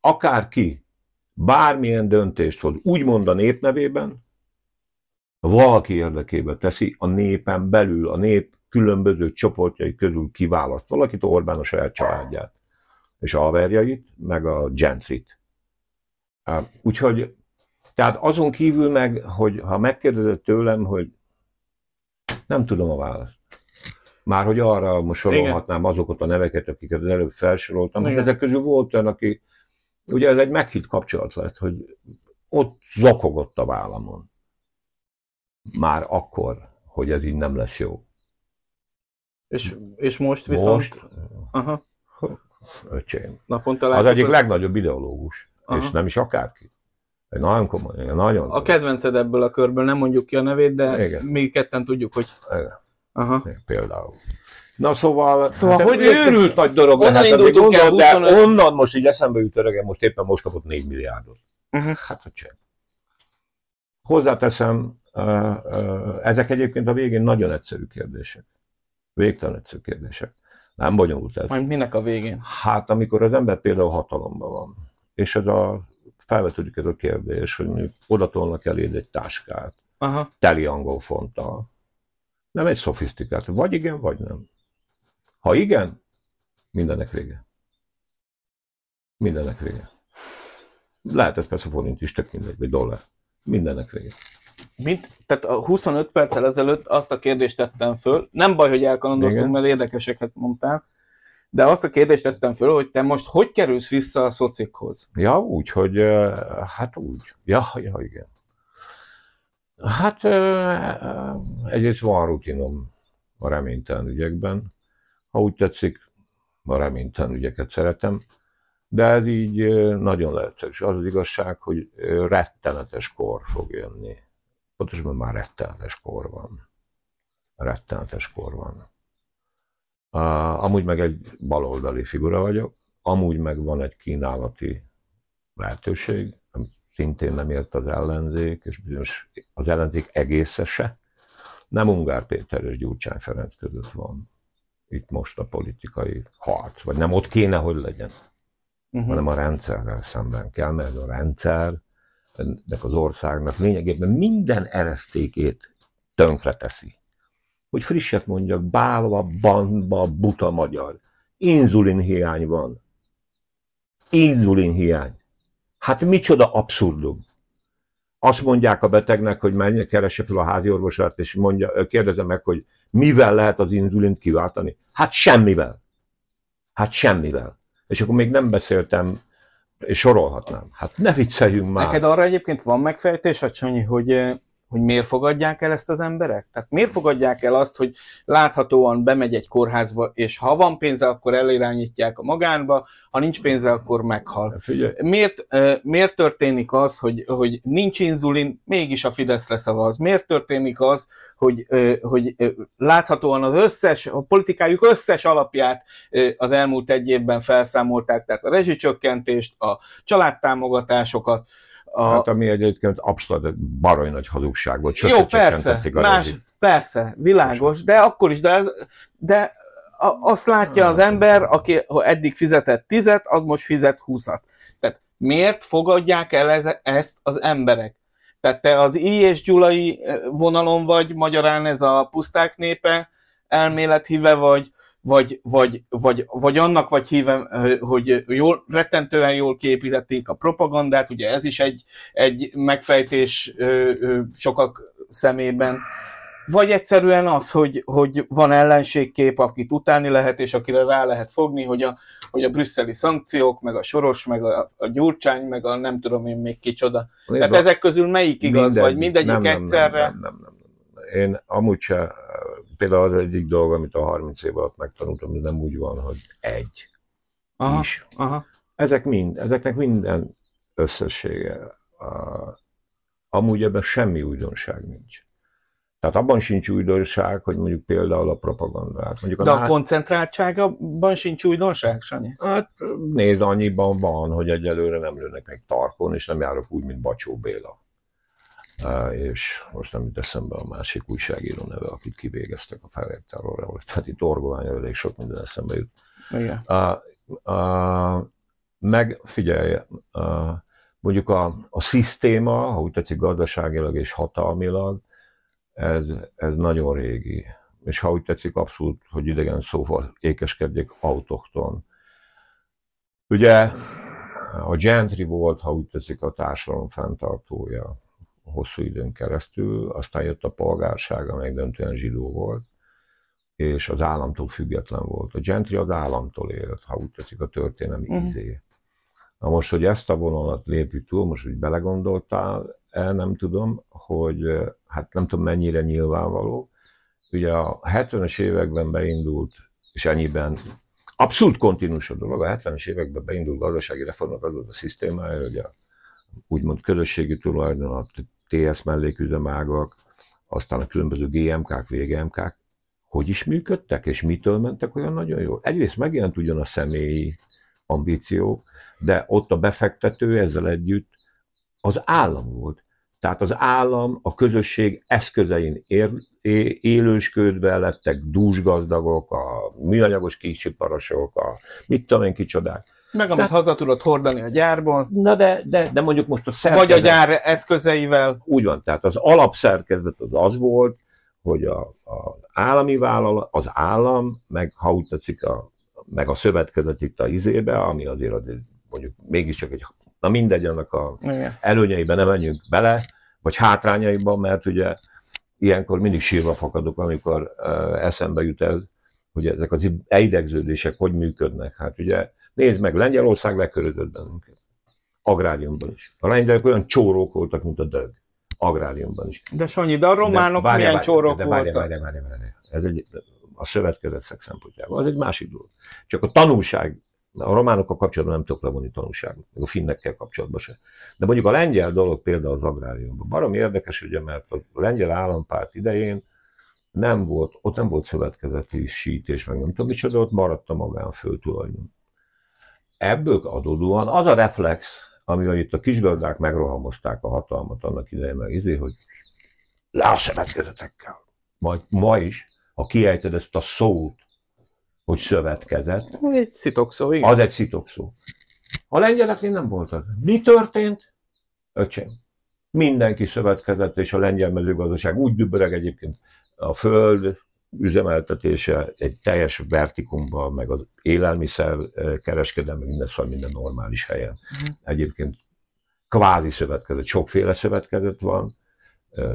Akárki bármilyen döntést hoz, úgymond a nép nevében, valaki érdekében teszi, a népen belül, a nép különböző csoportjai közül kiválaszt valakit, Orbán a saját családját, és a haverjait, meg a gentrit. Úgyhogy, tehát azon kívül meg, hogy ha megkérdezed tőlem, hogy nem tudom a választ. Már hogy arra most sorolhatnám azokat a neveket, akiket az előbb felsoroltam, Igen. Igen. ezek közül volt olyan, aki, ugye ez egy meghitt kapcsolat lett, hogy ott zokogott a vállamon. Már akkor, hogy ez így nem lesz jó. És, és most viszont Most, aha, öcsém, naponta az egyik legnagyobb ideológus, Aha. és nem is akárki. Nagyon komoly, nagyon a kedvenced ebből a körből, nem mondjuk ki a nevét, de Igen. mi ketten tudjuk, hogy Igen. aha, például. Na szóval, Szóval hát hogy őrült nagy dolog Onnan lehet, indultunk amit el, gondol, de 25 onnan most így eszembe jut öregem, most éppen most kapott 4 milliárdot. Uh-huh. Hát a cseh. Hozzáteszem, ezek egyébként a végén nagyon egyszerű kérdések. Végtelen egyszerű kérdések. Nem bonyolult ez. Majd minek a végén? Hát amikor az ember például hatalomban van, és ez a, felvetődik ez a kérdés, hogy mondjuk oda tolnak eléd egy táskát, Aha. teli angol fonttal. Nem egy szofisztikált. Vagy igen, vagy nem. Ha igen, mindennek vége. Mindennek vége. Lehet ez persze forint is, tök mindegy, vagy dollár. Mindennek vége. Mint, tehát a 25 perccel ezelőtt azt a kérdést tettem föl, nem baj, hogy elkalandoztunk, Igen. mert érdekeseket mondtál, de azt a kérdést tettem föl, hogy te most hogy kerülsz vissza a szocikhoz? Ja, úgy, hogy hát úgy. Ja, ja, igen. Hát egyrészt van rutinom a reménytelen ügyekben. Ha úgy tetszik, a reménytelen ügyeket szeretem. De ez így nagyon lehetséges. Az az igazság, hogy rettenetes kor fog jönni. Pontosan már rettenetes kor van. Rettenetes kor van. Amúgy meg egy baloldali figura vagyok, amúgy meg van egy kínálati lehetőség, amit szintén nem ért az ellenzék, és bizonyos az ellenzék egésze se. Nem Ungár Péter és Gyurcsány Ferenc között van itt most a politikai harc, vagy nem ott kéne, hogy legyen, Uh-huh. hanem a rendszerrel szemben kell, mert a rendszer ennek az országnak lényegében minden eresztékét tönkreteszi. Hogy frisset mondjak, bálva, bandba, buta magyar. Inzulin hiány van. Inzulin hiány. Hát micsoda abszurdum. Azt mondják a betegnek, hogy menj, keresse fel a házi orvosát, és mondja, kérdezze meg, hogy mivel lehet az inzulint kiváltani. Hát semmivel. Hát semmivel. És akkor még nem beszéltem, és sorolhatnám. Hát ne vicceljünk már. Neked arra egyébként van megfejtés, a Csonyi, hogy, eh, hogy miért fogadják el ezt az emberek? Tehát miért fogadják el azt, hogy láthatóan bemegy egy kórházba, és ha van pénze, akkor elirányítják a magánba, ha nincs pénze, akkor meghal. Figyelj, Miért, miért történik az, hogy, hogy nincs inzulin, mégis a Fideszre szavaz? Miért történik az, hogy, hogy láthatóan az összes, a politikájuk összes alapját az elmúlt egy évben felszámolták, tehát a rezsicsökkentést, a családtámogatásokat, a, Hát ami egyébként abszolút egy baroly nagy hazugság volt. jó, sose persze, csökkentették a más, persze, világos, de akkor is, de, ez, de azt látja az ember, aki ha eddig fizetett tizet, az most fizet húszat. Tehát miért fogadják el ez, ezt az emberek? Tehát te az I és Gyulai eh, vonalon vagy, magyarán ez a puszták népe elmélet híve vagy, vagy, vagy, vagy, vagy annak vagy híve, eh, hogy jól, rettentően jól képítették a propagandát, ugye ez is egy, egy megfejtés sokak szemében, vagy egyszerűen az, hogy, hogy van ellenségkép, akit utálni lehet, és akire rá lehet fogni, hogy a, hogy a brüsszeli szankciók, meg a Soros, meg a, a Gyurcsány, meg a nem tudom én még kicsoda. Tehát Nézd, ezek közül melyik igaz, Mindegyik. vagy mindegyik nem, nem, egyszerre? Nem, nem, nem, nem. Én amúgy se, például az egyik dolog, amit a 30 év alatt megtanultam, hogy nem úgy van, hogy egy Aha, is. aha. Ezek mind, ezeknek minden összessége. A- Amúgy ebben semmi újdonság nincs. Tehát abban sincs újdonság, hogy mondjuk például a propagandát. Mondjuk De a nát- koncentráltságban sincs újdonság, Sanyi? Hát nézd, annyiban van, hogy egyelőre nem lőnek meg tarkon, és nem járok úgy, mint Bacsó Béla. És most nem jut eszembe a másik újságíró neve, akit kivégeztek a felértelről, tehát itt Orgovány elég sok minden eszembe jut. Igen. Uh, uh, meg figyelj, uh, mondjuk a, a szisztéma, ha úgy tetszik gazdaságilag és hatalmilag, ez, ez nagyon régi. És ha úgy tetszik, abszolút, hogy idegen szóval ékeskedjék, autokton. Ugye a Gentry volt, ha úgy tetszik, a társadalom fenntartója hosszú időn keresztül, aztán jött a polgárság, amely döntően zsidó volt, és az államtól független volt. A Gentry az államtól élt, ha úgy tetszik a történelmi Mhm. izé. Na most, hogy ezt a vonalat lépjük túl, most, hogy belegondoltál, el nem tudom, hogy eh, hát nem tudom mennyire nyilvánvaló. Ugye a 70-es években beindult, és ennyiben abszolút kontinús a dolog, a 70-es években beindult gazdasági reformnak az volt a szisztémája, hogy a úgymond közösségi tulajdon, a TS melléküzemágak, aztán a különböző GMK-k, VGMK-k hogy is működtek, és mitől mentek olyan nagyon jól. Egyrészt megjelent ugyan a személyi ambíció, de ott a befektető ezzel együtt az állam volt. Tehát az állam, a közösség eszközein ér, é, élősködve lettek dúsgazdagok, a műanyagos kicsiparosok, a mit tudom én kicsodák. Meg amit Tehát, haza tudod hordani a gyárból. Na de, de, de mondjuk most a szerkezet... Vagy a gyár eszközeivel. Úgy van, tehát az alapszerkezet az az volt, hogy a, a állami vállalat, az állam, meg ha úgy tetszik, a, meg a szövetkezet itt a izébe, ami azért, azért mondjuk mégiscsak egy, na mindegy, annak a Igen. előnyeiben nem menjünk bele, vagy hátrányaiban, mert ugye ilyenkor mindig sírva fakadok, amikor uh, eszembe jut ez, hogy ezek az eidegződések hogy működnek. Hát ugye nézd meg, Lengyelország lekörödött bennünket. Agráriumban is. A lengyelek olyan csórók voltak, mint a dög. Agráriumban is. De Sanyi, de a románok de, várja, milyen várja, csórók de várja, voltak? Várja, várja, várja. Ez egy, a szövetkezetek szempontjából. Az egy másik dolog. Csak a tanulság a románokkal kapcsolatban nem tudok levonni tanulságot, meg a finnekkel kapcsolatban se. De mondjuk a lengyel dolog például az agráriumban. Barom érdekes, ugye, mert a lengyel állampárt idején nem volt, ott nem volt szövetkezeti sítés, meg nem tudom micsoda, ott maradt a magánföldtulajdon. Ebből adódóan az a reflex, amivel itt a kisgazdák megrohamozták a hatalmat annak idején, meg izé, hogy le a szövetkezetekkel. Majd ma is, ha kiejted ezt a szót, hogy szövetkezett. Az egy szitokszó, igen. Az egy szitokszó. A lengyeleknél nem volt az. Mi történt? Öcsém. Mindenki szövetkezett, és a lengyel mezőgazdaság úgy düböreg egyébként a föld üzemeltetése egy teljes vertikumban, meg az élelmiszer eh, kereskedelme, minden szar, minden normális helyen. Uh-huh. Egyébként kvázi szövetkezet, sokféle szövetkezet van,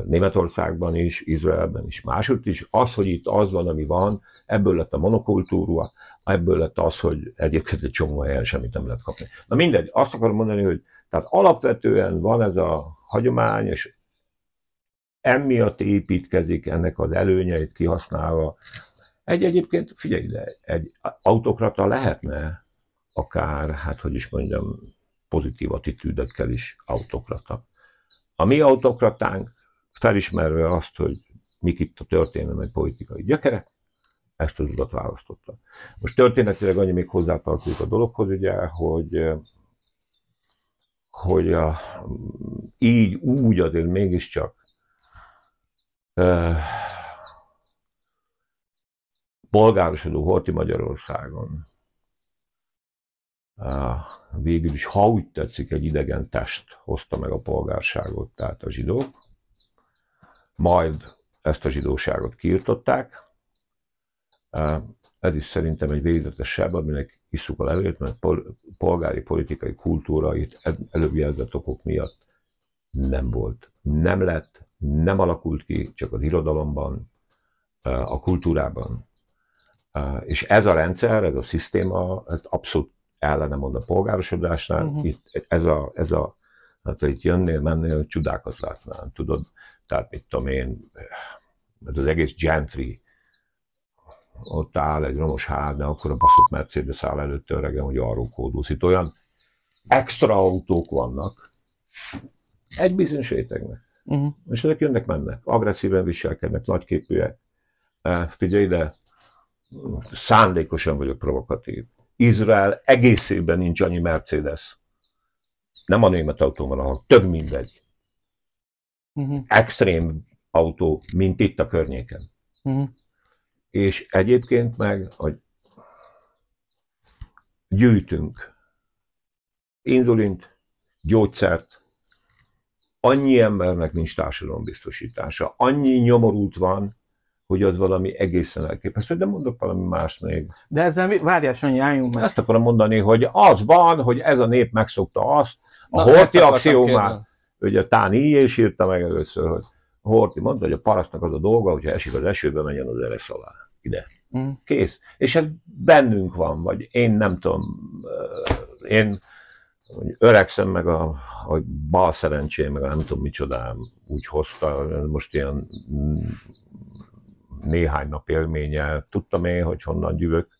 Németországban is, Izraelben is, máshogy is. Az, hogy itt az van, ami van, ebből lett a monokultúra, ebből lett az, hogy egyébként egy csomó helyen semmit nem lehet kapni. Na mindegy, azt akarom mondani, hogy tehát alapvetően van ez a hagyomány, és emiatt építkezik ennek az előnyeit kihasználva. Egy egyébként, figyelj ide, egy autokrata lehetne akár, hát hogy is mondjam, pozitív attitűdökkel is autokrata. A mi autokratánk felismerve azt, hogy mik itt a történelmi politikai gyökerek, ezt az utat választotta. Most történetileg annyi még hozzátartozik a dologhoz, ugye, hogy, hogy a, így, úgy azért mégiscsak polgárosodó Horti Magyarországon végül is, ha úgy tetszik, egy idegen test hozta meg a polgárságot, tehát a zsidók, majd ezt a zsidóságot kiirtották. Ez is szerintem egy végzetes seb, aminek isszuk a levét, mert polgári politikai kultúra itt előbb okok miatt nem volt. Nem lett, nem alakult ki, csak az irodalomban, a kultúrában. És ez a rendszer, ez a szisztéma, ez abszolút ellene mond a polgárosodásnál. Uh-huh. Itt ez a, ez a hát itt jönnél, mennél, csodákat látnál, tudod. Tehát mit tudom én, ez az egész gentry, ott áll egy romos ház, de akkor a baszott Mercedes áll előtte öregem, hogy arról kódolsz. Itt olyan extra autók vannak, egy bizonyos rétegnek. Uh-huh. És ezek jönnek, mennek. Agresszíven viselkednek, nagyképűek. Figyelj ide, szándékosan vagyok provokatív. Izrael egészében nincs annyi Mercedes. Nem a német autó van, ahol több mindegy uh-huh. extrém autó, mint itt a környéken. Uh-huh. És egyébként meg, hogy gyűjtünk inzulint, gyógyszert, annyi embernek nincs társadalombiztosítása, annyi nyomorult van, hogy az valami egészen elképesztő, de mondok valami más még. De ezzel várjál, Sanyi, álljunk meg. Ezt akarom mondani, hogy az van, hogy ez a nép megszokta azt, a Na, horti axiómát, ugye Tán így is írta meg először, hogy Horti mondta, hogy a parasztnak az a dolga, hogyha esik az esőbe, menjen az eresz alá. Ide. Mm. Kész. És ez bennünk van, vagy én nem tudom, én öregszem meg a, a bal szerencsém, meg a nem tudom micsodám úgy hozta, most ilyen néhány nap élménye, tudtam én, hogy honnan gyűvök.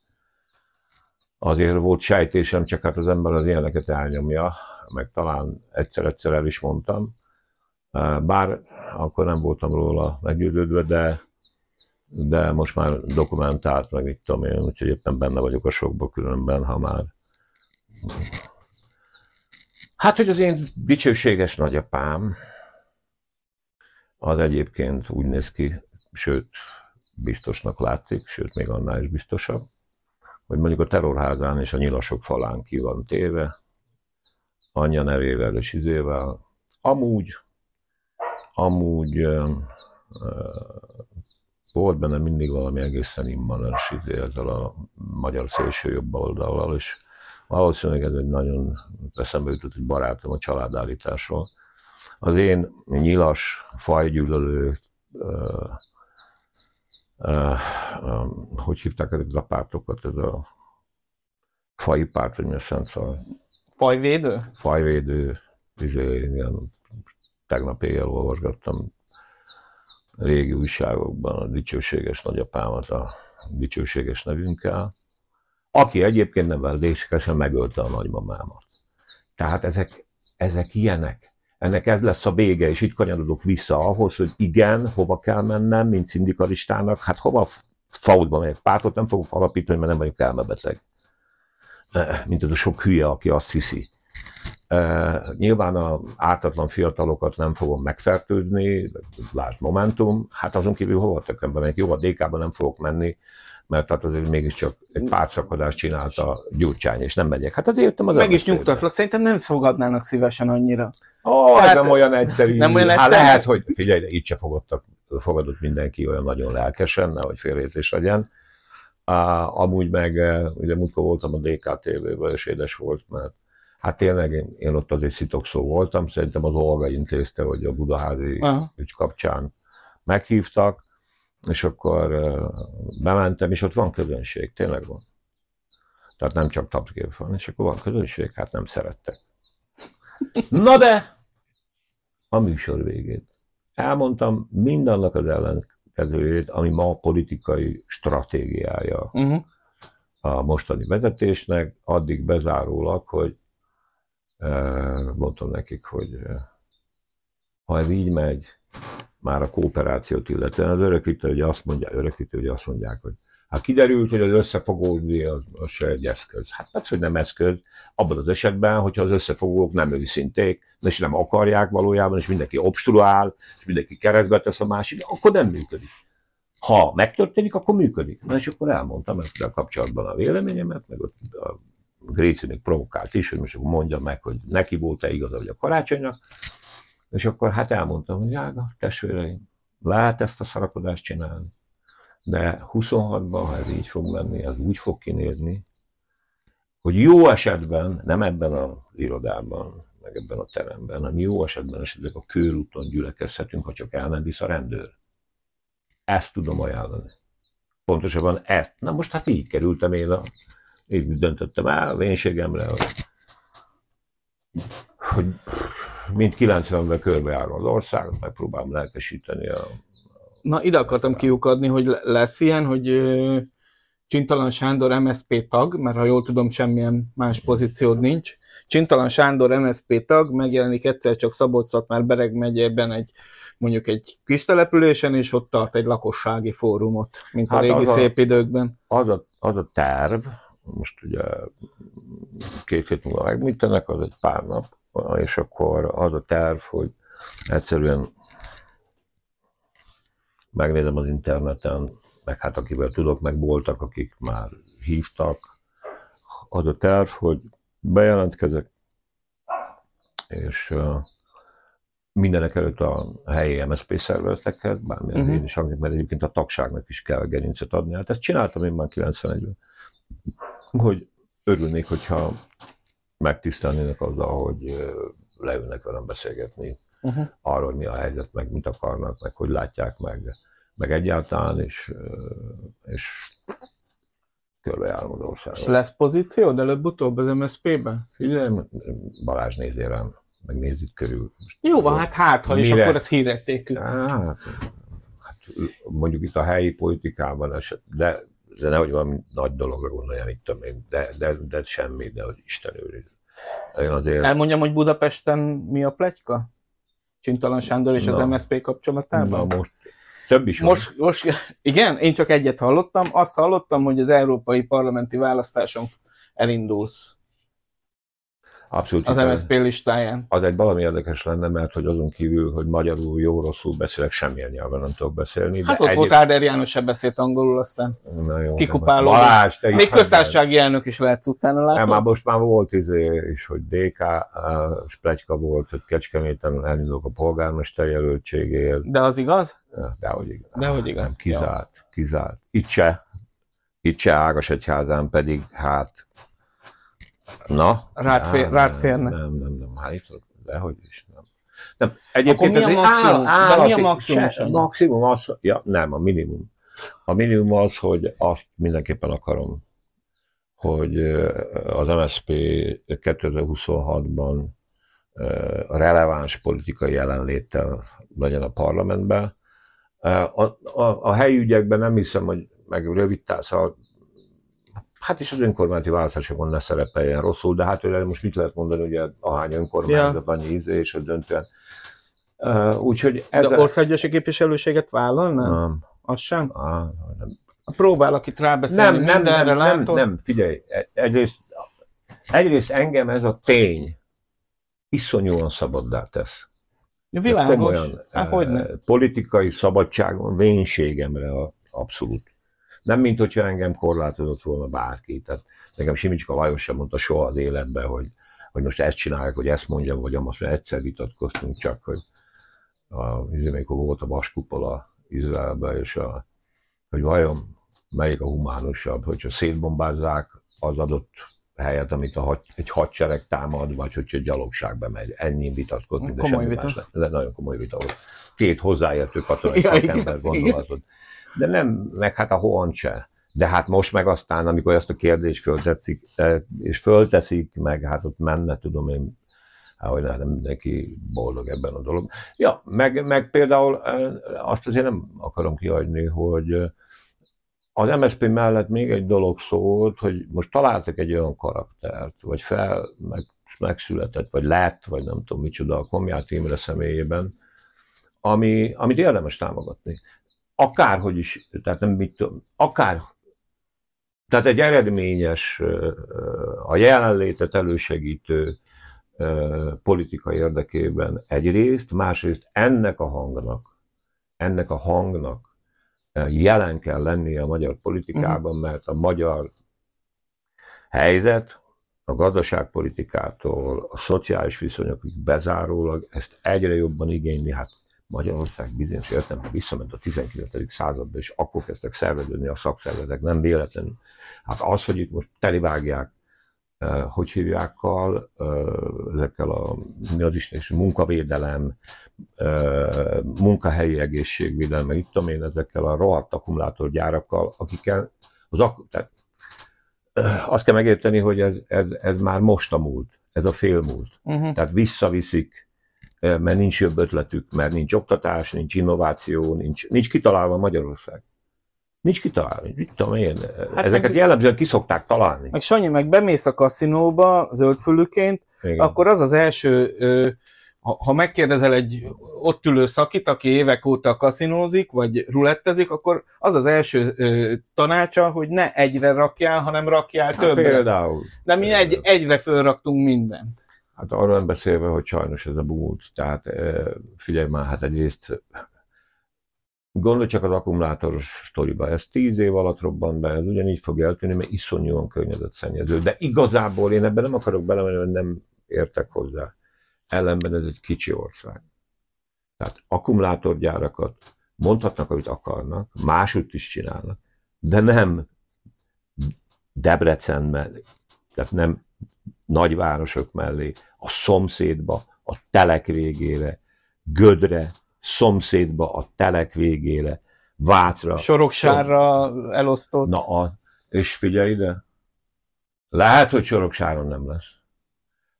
Azért volt sejtésem, csak hát az ember az ilyeneket elnyomja meg talán egyszer-egyszer el is mondtam, bár akkor nem voltam róla meggyőződve, de de most már dokumentált, meg mit tudom én, úgyhogy éppen benne vagyok a sokba különben, ha már Hát, hogy az én dicsőséges nagyapám, az egyébként úgy néz ki, sőt, biztosnak látszik, sőt, még annál is biztosabb, hogy mondjuk a terrorházán és a nyilasok falán ki van téve, anyja nevével és izével. Amúgy, amúgy ö, volt benne mindig valami egészen immanens izé ezzel a magyar szélső jobb oldalal, és valószínűleg ez egy nagyon eszembe jutott egy barátom a családállításról. Az én nyilas, fajgyűlölő, uh, uh, uh, hogy hívták ezeket a pártokat, ez a fai párt, vagy mi a szent szal? Fajvédő? Fajvédő, izé, ilyen, tegnap éjjel olvasgattam régi újságokban a dicsőséges nagyapámat a dicsőséges nevünkkel, aki egyébként nem vendégségesen megölte a nagymamámat. Tehát ezek, ezek ilyenek. Ennek ez lesz a vége, és itt kanyarodok vissza ahhoz, hogy igen, hova kell mennem, mint szindikalistának, hát hova faudba megyek. Pártot nem fogok alapítani, mert nem vagyok elmebeteg. Mint az a sok hülye, aki azt hiszi. Nyilván a ártatlan fiatalokat nem fogom megfertőzni, lásd Momentum, hát azon kívül hova tekem be, jó a DK-ba nem fogok menni, mert hát azért mégiscsak egy pártszakadást csinálta Gyurcsány, és nem megyek. Hát azért jöttem az Meg is nyugtatlak, szerintem nem fogadnának szívesen annyira. Ó, hát, nem olyan egyszerű. Nem olyan hát egyszerű? lehet, hogy figyelj, itt se fogadtak, fogadott mindenki olyan nagyon lelkesen, nehogy félreértés legyen. Uh, amúgy meg, uh, ugye múltkor voltam a DKTV-ből, és édes volt, mert hát tényleg én, én ott azért szitokszó voltam, szerintem az Olga intézte, hogy a Budaházi Aha. ügy kapcsán meghívtak, és akkor bementem, és ott van közönség, tényleg van. Tehát nem csak tapsgép van, és akkor van közönség, hát nem szerettek. Na de, a műsor végét. Elmondtam mindannak az ellenkezőjét, ami ma a politikai stratégiája Uh-huh. a mostani vezetésnek, addig bezárólag, hogy mondtam nekik, hogy ha ez így megy, már a kooperációt illetően, az örökítő ugye azt mondja, örökítő ugye azt mondják, hogy hát kiderült, hogy az összefogódni az, az se egy eszköz. Hát persze, hogy nem eszköz, abban az esetben, hogyha az összefogók nem őszinték, és nem akarják valójában, és mindenki obstruál, és mindenki keresztbe tesz a másik, akkor nem működik. Ha megtörténik, akkor működik. Na és akkor elmondtam ezzel kapcsolatban a véleményemet, meg a Gréci még provokált is, hogy most mondja meg, hogy neki volt-e igaza, vagy a karácsonynak. És akkor hát elmondtam, hogy jága, testvéreim, lehet ezt a szarakodást csinálni, de 26-ban, ha ez így fog menni, ez úgy fog kinézni, hogy jó esetben, nem ebben az irodában, meg ebben a teremben, hanem jó esetben esetleg a körúton gyülekezhetünk, ha csak el nem visz a rendőr. Ezt tudom ajánlani. Pontosabban ezt. Na most hát így kerültem én a, így döntöttem el, a vénségemre, hogy, hogy mint 90-ben körbejárva az országot, megpróbálom lelkesíteni a... Na, ide akartam kiukadni, hogy le- lesz ilyen, hogy Csintalan Sándor MSZP tag, mert ha jól tudom, semmilyen más pozíciód nincs. Csintalan Sándor MSZP tag, megjelenik egyszer csak Szabolcs-Szatmár Bereg megyében egy mondjuk egy kis településen, és ott tart egy lakossági fórumot, mint Hát a régi az a- szép időkben. Az a, az a terv, most ugye két hét múlva megműtenek, az egy pár nap, és akkor az a terv, hogy egyszerűen megnézem az interneten, meg hát akivel tudok, meg voltak, akik már hívtak, az a terv, hogy bejelentkezek, és uh, mindenek előtt a helyi MSZP szervezeteket, bármilyen uh-huh. én is mert egyébként a tagságnak is kell gerincet adni. Hát ezt csináltam én már 91-ben, hogy örülnék, hogyha megtisztelnének azzal, hogy leülnek velem beszélgetni Uh-huh. arról, hogy mi a helyzet, meg mit akarnak, meg hogy látják meg, meg egyáltalán, és, és körbejárom az És országot. lesz pozíciód előbb-utóbb az MSZP-ben? Figyelj, Balázs nézzél rám, meg nézzük körül. Jó van, hát hát, ha és Mire? akkor ez hírértékű. Hát, hát, mondjuk itt a helyi politikában, eset, de, de nehogy valami nagy dologra gondoljam, itt tudom én, de, de, de semmi, de hogy Isten őriz. Azért, Elmondjam, hogy Budapesten mi a pletyka? Csintalan Sándor és az Na. MSZP kapcsolatában? na most Több is van. Most, most, igen, én csak egyet hallottam. Azt hallottam, hogy az európai parlamenti választáson elindulsz Abszolút. az. MSZP listáján. Az egy valami érdekes lenne, mert hogy azon kívül, hogy magyarul jó-rosszul beszélek, semmilyen nyelven nem tudok beszélni. Hát ott volt Áder János se beszélt angolul, aztán Na jó, kikupálódott. nem- Balázs, te még köztársasági elnök is lehetsz utána Nem, már látod. most már volt izé is, hogy DK uh, splegyka volt, hogy Kecskeméten elindulok a polgármester jelöltségért. De az igaz? Dehogy igaz. Dehogy igaz. Nem, kizárt, kizárt. Itt se, itt se Ágas egyházán pedig, hát, na. Rád fér- nem, rád nem, férne. Nem, nem, nem, hát itt, dehogy is, nem. nem. Egyébként Akkor mi a maximum? áll- De mi a maximum, se- maximum az, ja, nem, a minimum. A minimum az, hogy azt mindenképpen akarom, hogy az MSZP 2026-ban ö, releváns politikai jelenléttel legyen a parlamentben. A, a, a helyi ügyekben nem hiszem, hogy meg rövid táv, szóval hát is az önkormányzati választásokon ne szerepeljen rosszul, de hát ugye most mit lehet mondani, ugye ahány önkormányzat, annyi íze, és az döntően. Ö, Úgyhogy ez De országgyűlési képviselőséget vállalna? nem, Az sem? á, nem, Próbálok itt rábeszélni nem, nem, nem, nem, nem, figyelj, egyrészt, egyrészt engem ez a tény iszonyúan szabaddá tesz. Ja, Világos. komolyan, Hát eh. Politikai szabadságon, vénségemre a, abszolút. Nem, mint hogyha engem korlátozott volna bárki. Tehát nekem Simicska Lajos sem mondta soha az életben, hogy, hogy most ezt csinálják, hogy ezt mondjam, vagy most egyszer vitatkoztunk csak, hogy a, amikor volt a vaskupola Izraelben, és a, hogy vajon melyik a humánusabb, hogyha szétbombázzák az adott helyet, amit a had, egy hadsereg támad, vagy hogyha gyalogság bemegy. Ennyi vitatkozni, de semmi vita. más nem. Ez egy nagyon komoly vita volt. Két hozzáértő katonai Ja, szakember igen. De nem, meg hát a hoan se. De hát most meg aztán, amikor ezt a kérdést fölteszik, eh, és fölteszik, meg hát ott menne, tudom én, hát, hogy nem mindenki boldog ebben a dolog. Ja, meg, meg például eh, azt azért nem akarom kihagyni, hogy eh, az MSZP mellett még egy dolog szólt, hogy most találtak egy olyan karaktert, vagy fel, meg, megszületett, vagy lett, vagy nem tudom micsoda a Komját Imre személyében, ami, amit érdemes támogatni. Akárhogy is, tehát nem mit tudom, akár, tehát egy eredményes, a jelenlétet elősegítő politika érdekében egyrészt, másrészt ennek a hangnak, ennek a hangnak jelen kell lennie a magyar politikában, mert a magyar helyzet a gazdaságpolitikától, a szociális viszonyokig bezárólag ezt egyre jobban igényli. Hát Magyarország bizonyos értelemben visszament a 19. századba, és akkor kezdtek szerveződni a szakszervezetek, nem véletlenül. Hát az, hogy itt most telivágják, eh, hogy hívjákkal, eh, ezekkel a mi az Isten, is, munkavédelem, eh, munkahelyi egészségvédelem, meg itt tudom én, ezekkel a rohadt akkumulátorgyárakkal, akikkel az ak- tehát, eh, azt kell megérteni, hogy ez, ez, ez már most a múlt, ez a félmúlt. Uh-huh. Tehát visszaviszik, mert nincs jobb ötletük, mert nincs oktatás, nincs innováció, nincs, nincs kitalálva Magyarország. Nincs kitalálva, mit tudom én. Hát Ezeket meg- jellemzően kiszokták találni. Meg Sanyi, meg bemész a kaszinóba zöldfülűként, Igen. akkor az az első, ha, megkérdezel egy ott ülő szakit, aki évek óta kaszinózik, vagy rulettezik, akkor az az első tanácsa, hogy ne egyre rakjál, hanem rakjál hát többre. például. De mi egy, egyre fölraktunk mindent. Hát arról nem beszélve, hogy sajnos ez a múlt. Tehát eh, figyelj már, hát egyrészt gondolj csak az akkumulátoros sztoriba. Ez tíz év alatt robban be, ez ugyanígy fog eltűnni, mert iszonyúan környezetszennyező. De igazából én ebben nem akarok belemenni, hogy nem értek hozzá. Ellenben ez egy kicsi ország. Tehát akkumulátorgyárakat mondhatnak, amit akarnak, máshogy is csinálnak, de nem Debrecen mellé, tehát nem nagyvárosok mellé, a szomszédba, a telek végére, Gödre, szomszédba, a telek végére, Vácra. Soroksárra elosztott. Na, a, és figyelj ide, lehet, hogy Soroksáron nem lesz,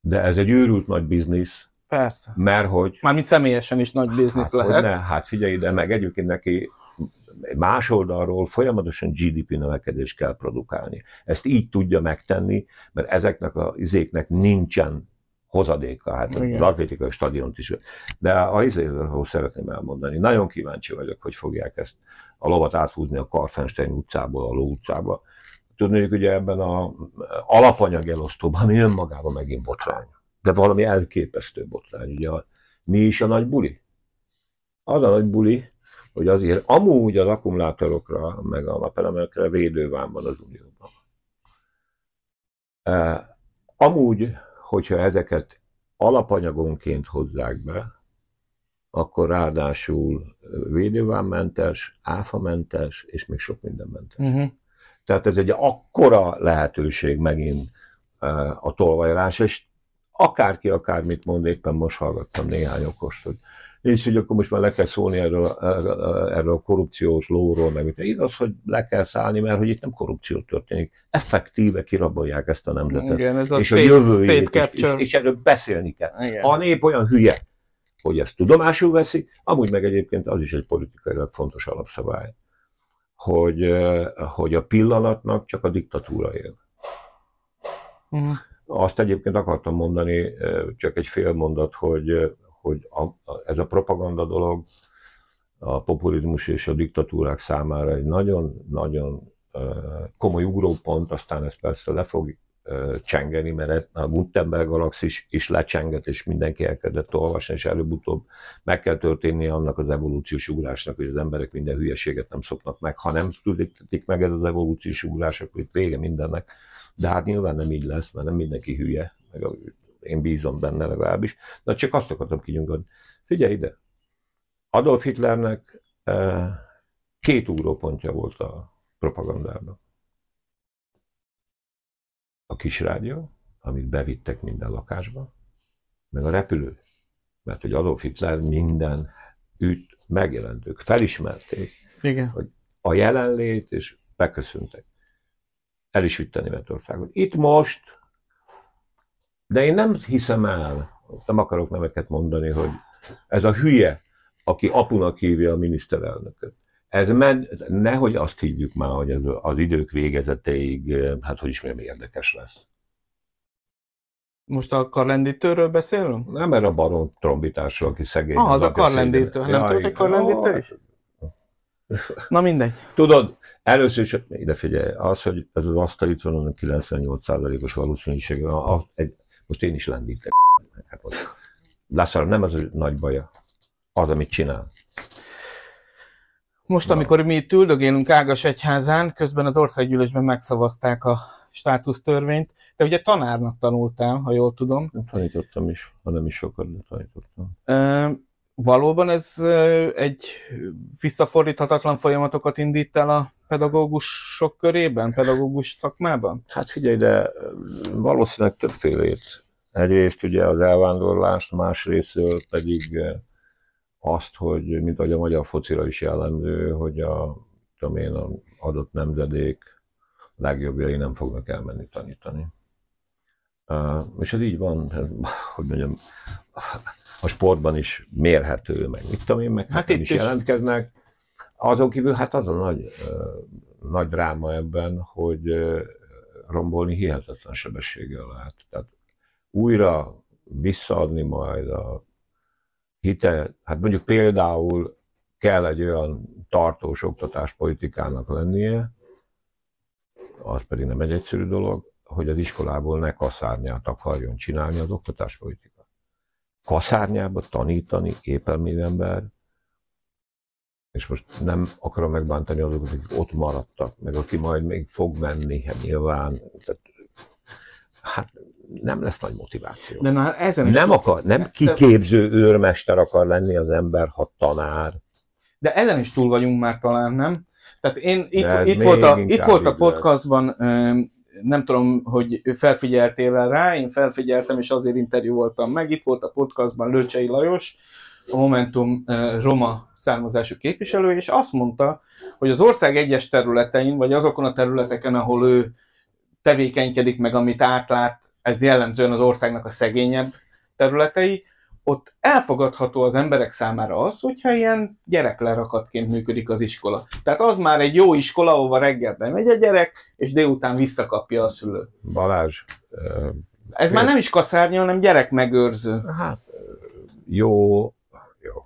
de ez egy őrült nagy biznisz, Persze. mert hogy Mármint személyesen is nagy biznisz hát, lehet. ne, hát figyelj ide, meg egyébként neki más oldalról folyamatosan GDP növekedést kell produkálni. Ezt így tudja megtenni, mert ezeknek a izéknek nincsen hozadéka, hát Igen. az atlétikai stadiont is. De a izéről szeretném elmondani. Nagyon kíváncsi vagyok, hogy fogják ezt a lovat áthúzni a Karfenstein utcából a Ló utcába. Hogy ugye ebben a alapanyag elosztóban, ami önmagában megint botrány. De valami elképesztő botrány. Ugye a, mi is a nagy buli? Az a nagy buli, hogy azért amúgy az akkumulátorokra, meg a napelemekre védővám van az Unióban. E, amúgy, hogyha ezeket alapanyagonként hozzák be, akkor ráadásul védővámmentes, áfamentes, és még sok mindenmentes. Uh-huh. Tehát ez egy akkora lehetőség megint e, a tolvajrás, és akárki akármit mond, éppen most hallgattam néhány okost, hogy és hogy akkor most már le kell szólni erről, erről a korrupciós lóról, meg mit. Igaz, hogy le kell szállni, mert hogy itt nem korrupció történik. Effektíve kirabolják ezt a nemzetet. Igen, ez a és state, a jövőjét, state és, és, és erről beszélni kell. Igen. A nép olyan hülye, hogy ezt tudomásul veszi, amúgy meg egyébként az is egy politikailag fontos alapszabály, hogy, hogy a pillanatnak csak a diktatúra él. Uh-huh. Azt egyébként akartam mondani, csak egy fél mondat, hogy, hogy a, a, ez a propaganda dolog a populizmus és a diktatúrák számára egy nagyon-nagyon komoly ugrópont, aztán ez persze le fog csengeni, mert a Gutenberg galaxis is lecsengett, és mindenki elkezdett olvasni, és előbb-utóbb meg kell történnie annak az evolúciós ugrásnak, hogy az emberek minden hülyeséget nem szoknak meg. Ha nem születik meg ez az evolúciós ugrás, akkor itt vége mindennek. De hát nyilván nem így lesz, mert nem mindenki hülye, meg a, én bízom benne legalábbis. De csak azt akartam kinyugodni. Figyelj ide! Adolf Hitlernek eh, két ugrópontja volt a propagandában. A kis rádió, amit bevittek minden lakásba, meg a repülő. Mert hogy Adolf Hitler minden üt megjelentők, felismerték Igen. a jelenlét, és beköszöntek. El is vitte Németországot. Itt most, de én nem hiszem el, nem akarok neveket mondani, hogy ez a hülye, aki apunak hívja a miniszterelnököt. Ez med, nehogy azt hívjuk már, hogy ez az idők végezeteig, hát hogy is mondjam, érdekes lesz. Most a karlendítőről beszélünk? Nem erre a baron trombitásról, aki szegény. Ah, az a aki karlendítő. Nem tudod, hogy karlendítő is? Na mindegy. Tudod, először is, ide figyelj, az, hogy ez az asztal itt van, annak 98%-os valószínűség, a, a, egy, most én is lendítek. Hát most nem az a nagy baja, az, amit csinál. Most, Na. amikor mi itt üldögélünk Ágas egyházán, közben az országgyűlésben megszavazták a státusztörvényt. De ugye tanárnak tanultál, ha jól tudom. Tanítottam is, ha nem is sokat, de tanítottam. Ö, Valóban ez egy visszafordíthatatlan folyamatokat indít el a pedagógusok körében, pedagógus szakmában? Hát figyelj, de valószínűleg többfélét. Egyrészt ugye az elvándorlást, másrésztől pedig azt, hogy mint ahogy a magyar focira is jellemző, hogy a, tudom én, a adott nemzedék legjobbjai nem fognak elmenni tanítani. Uh, és ez így van, hogy mondjam, a sportban is mérhető, meg mit tudom én, meg Hát hát itt is is. jelentkeznek. Azon kívül hát az a nagy, uh, nagy dráma ebben, hogy uh, rombolni hihetetlen sebességgel lehet. Tehát újra visszaadni majd a hite, hát mondjuk például kell egy olyan tartós oktatáspolitikának lennie, az pedig nem egy egyszerű dolog, hogy az iskolából ne kaszárnyát akarjon csinálni az oktatáspolitika. Kaszárnyába tanítani ember, és most nem akarom megbántani azokat, akik ott maradtak, meg aki majd még fog menni, hát nyilván, tehát, hát nem lesz nagy motiváció. De na, ezen is Nem akar, nem kiképző őrmester akar lenni az ember, ha tanár. De ezen is túl vagyunk már talán, nem? Tehát én itt, itt, volt, a, itt volt a podcastban, nem tudom, hogy felfigyeltél rá, én felfigyeltem, és azért interjú voltam meg. Itt volt a podcastban Lőcsei Lajos, a Momentum ö, roma származású képviselő, és azt mondta, hogy az ország egyes területein, vagy azokon a területeken, ahol ő tevékenykedik meg, amit átlát, ez jellemzően az országnak a szegényebb területei, ott elfogadható az emberek számára az, hogyha ilyen gyereklerakatként működik az iskola. Tehát az már egy jó iskola, ahova reggel bemegy a gyerek, és délután visszakapja a szülő. Balázs, ö, Ez Fél- már nem is kaszárnya, hanem gyerekmegőrző. Hát jó, jó.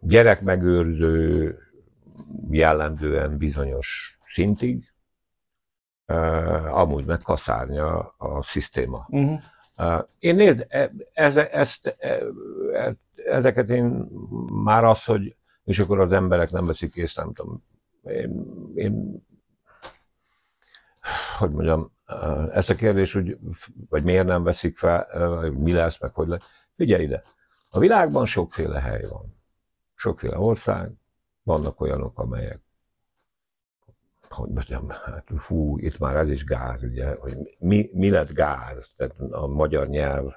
Gyerekmegőrző jellemzően bizonyos szintig, amúgy meg kaszárnya a szisztéma. Uh-huh. Én nézd, e- ez, ezt, e- e- ezeket én már az, hogy és akkor az emberek nem veszik észre, nem tudom, én, én hogy mondjam, ezt a kérdést, hogy, vagy miért nem veszik fel, mi lesz, meg hogy lesz. Figyelj ide, a világban sokféle hely van. Sokféle ország, vannak olyanok, amelyek hogy mondjam, hát fú, itt már ez is gáz, ugye, hogy mi, mi lett gáz, tehát a magyar nyelv,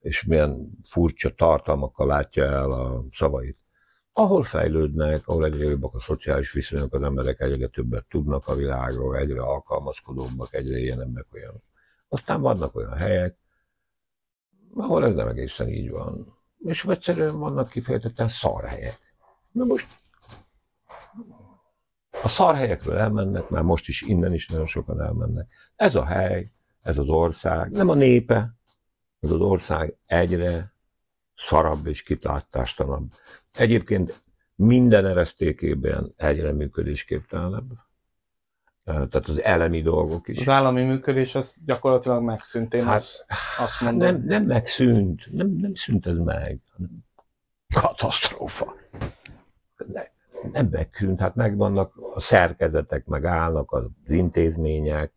és milyen furcsa tartalmakkal látja el a szavait. Ahol fejlődnek, ahol egyre jobbak a szociális viszonyok, az emberek egyre többet tudnak a világról, egyre alkalmazkodóbbak, egyre ilyenebbek olyanok. Aztán vannak olyan helyek, ahol ez nem egészen így van. És egyszerűen vannak kifejezetten szarhelyek. Na most a szarhelyekről elmennek, már most is innen is nagyon sokan elmennek. Ez a hely, ez az ország, nem a népe, ez az ország egyre szarabb és kitlátástalanabb. Egyébként minden eresztékében egyre működésképtelenebb. Tehát az elemi dolgok is. Az állami működés az gyakorlatilag megszűnt, én Hát, azt, azt Hát mondom. nem, nem megszűnt, nem, nem szűnt ez meg. Katasztrófa. Ne, nem megszűnt, hát megvannak a szerkezetek, meg állnak az intézmények,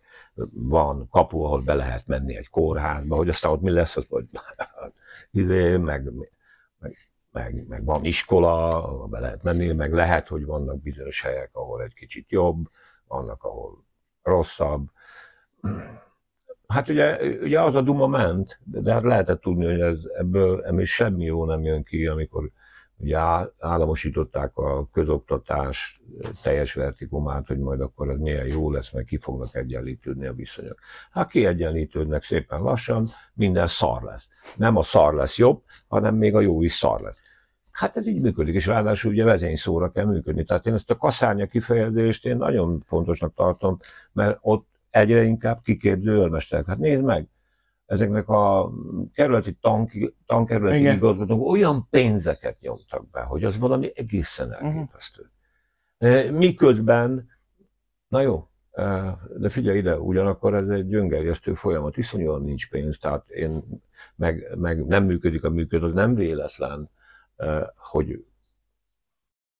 van kapu, ahol be lehet menni egy kórházba, hogy aztán ott mi lesz, az, hogy izé, meg, meg, meg, meg, van iskola, ahol be lehet menni, meg lehet, hogy vannak bizonyos helyek, ahol egy kicsit jobb, vannak, ahol rosszabb. Hát ugye, ugye az a duma ment, de hát lehetett tudni, hogy ez, ebből, ebből semmi jó nem jön ki, amikor ugye államosították a közoktatás teljes vertikumát, hogy majd akkor ez milyen jó lesz, meg ki fognak egyenlítődni a viszonyok. Hát kiegyenlítődnek szépen lassan, minden szar lesz. Nem a szar lesz jobb, hanem még a jó is szar lesz. Hát ez így működik, és ráadásul ugye vezényszóra kell működni. Tehát én ezt a kaszárnya kifejezést én nagyon fontosnak tartom, mert ott egyre inkább kiképző őrmesterek. Hát nézd meg, ezeknek a kerületi tank, tankerületi Igen. igazgatók olyan pénzeket nyomtak be, hogy az valami egészen elképesztő. Uh-huh. Miközben, na jó, eh, de figyelj ide, ugyanakkor ez egy gyöngerjesztő folyamat, iszonyúan nincs pénz, tehát én, meg, meg nem működik a működő, az nem véletlen, eh, hogy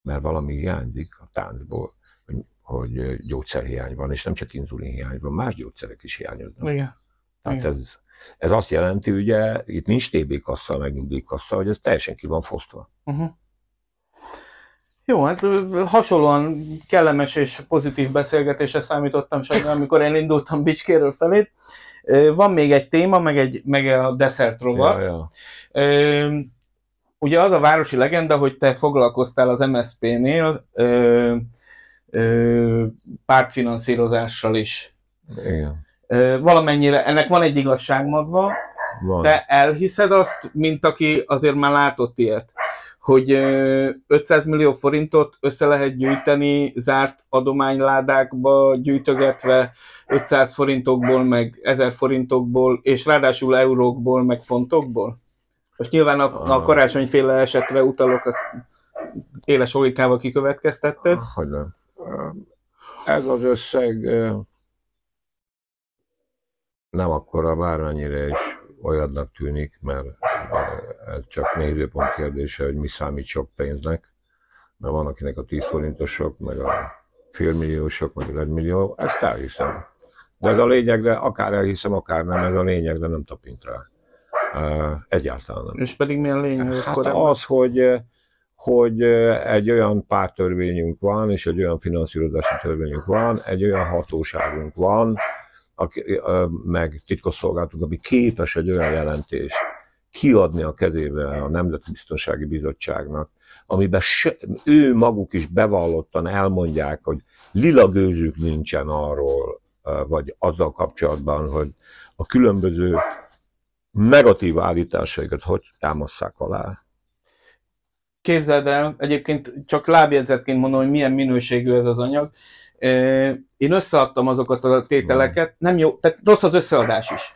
mert valami hiányzik a táncból, hogy, hogy gyógyszerhiány van, és nem csak inzulinhiány van, más gyógyszerek is hiányoznak. Igen. Tehát Igen. ez, ez azt jelenti, ugye, itt nincs TB kassa, meg nyugdíjkassa, hogy ez teljesen ki van fosztva. Uh-huh. Jó, hát hasonlóan kellemes és pozitív beszélgetésre számítottam sajnálom, amikor én indultam Bicskéről felét. Ö, Van még egy téma, meg, egy, meg a desszert rovat. Ja, ja. Ugye az a városi legenda, hogy te foglalkoztál az MSZP-nél pártfinanszírozással is. Igen. Valamennyire, ennek van egy igazságmagva, Van. te elhiszed azt, mint aki azért már látott ilyet, hogy ö, 500 millió forintot össze lehet gyűjteni zárt adományládákba gyűjtögetve 500 forintokból, meg 1000 forintokból, és ráadásul eurókból, meg fontokból? Most nyilván a, a karácsonyféle esetre utalok, azt éles logikával kikövetkeztetted. Hogy nem. Ez az összeg nem akkora bármennyire is olyannak tűnik, mert eh, ez csak nézőpont kérdése, hogy mi számít sok pénznek, mert van akinek a 10 forintosok, meg a félmilliósok, meg az egymillió, ezt elhiszem. De ez a lényeg, de akár elhiszem, akár nem, ez a lényeg, de nem tapint rá. Eh, Egyáltalán nem. És pedig milyen lényeg Hát akkor? az, hogy, hogy egy olyan pártörvényünk van, és egy olyan finanszírozási törvényünk van, egy olyan hatóságunk van, aki, meg titkosszolgálatunk, ami képes egy olyan jelentést kiadni a kezébe a Nemzeti Biztonsági Bizottságnak, amiben se, ő maguk is bevallottan elmondják, hogy lila gőzük nincsen arról, vagy azzal kapcsolatban, hogy a különböző negatív állításaikat hogy támasszák alá. Képzeld el, egyébként csak lábjegyzetként mondom, hogy milyen minőségű ez az anyag. Én összeadtam azokat a tételeket, nem jó, tehát rossz az összeadás is.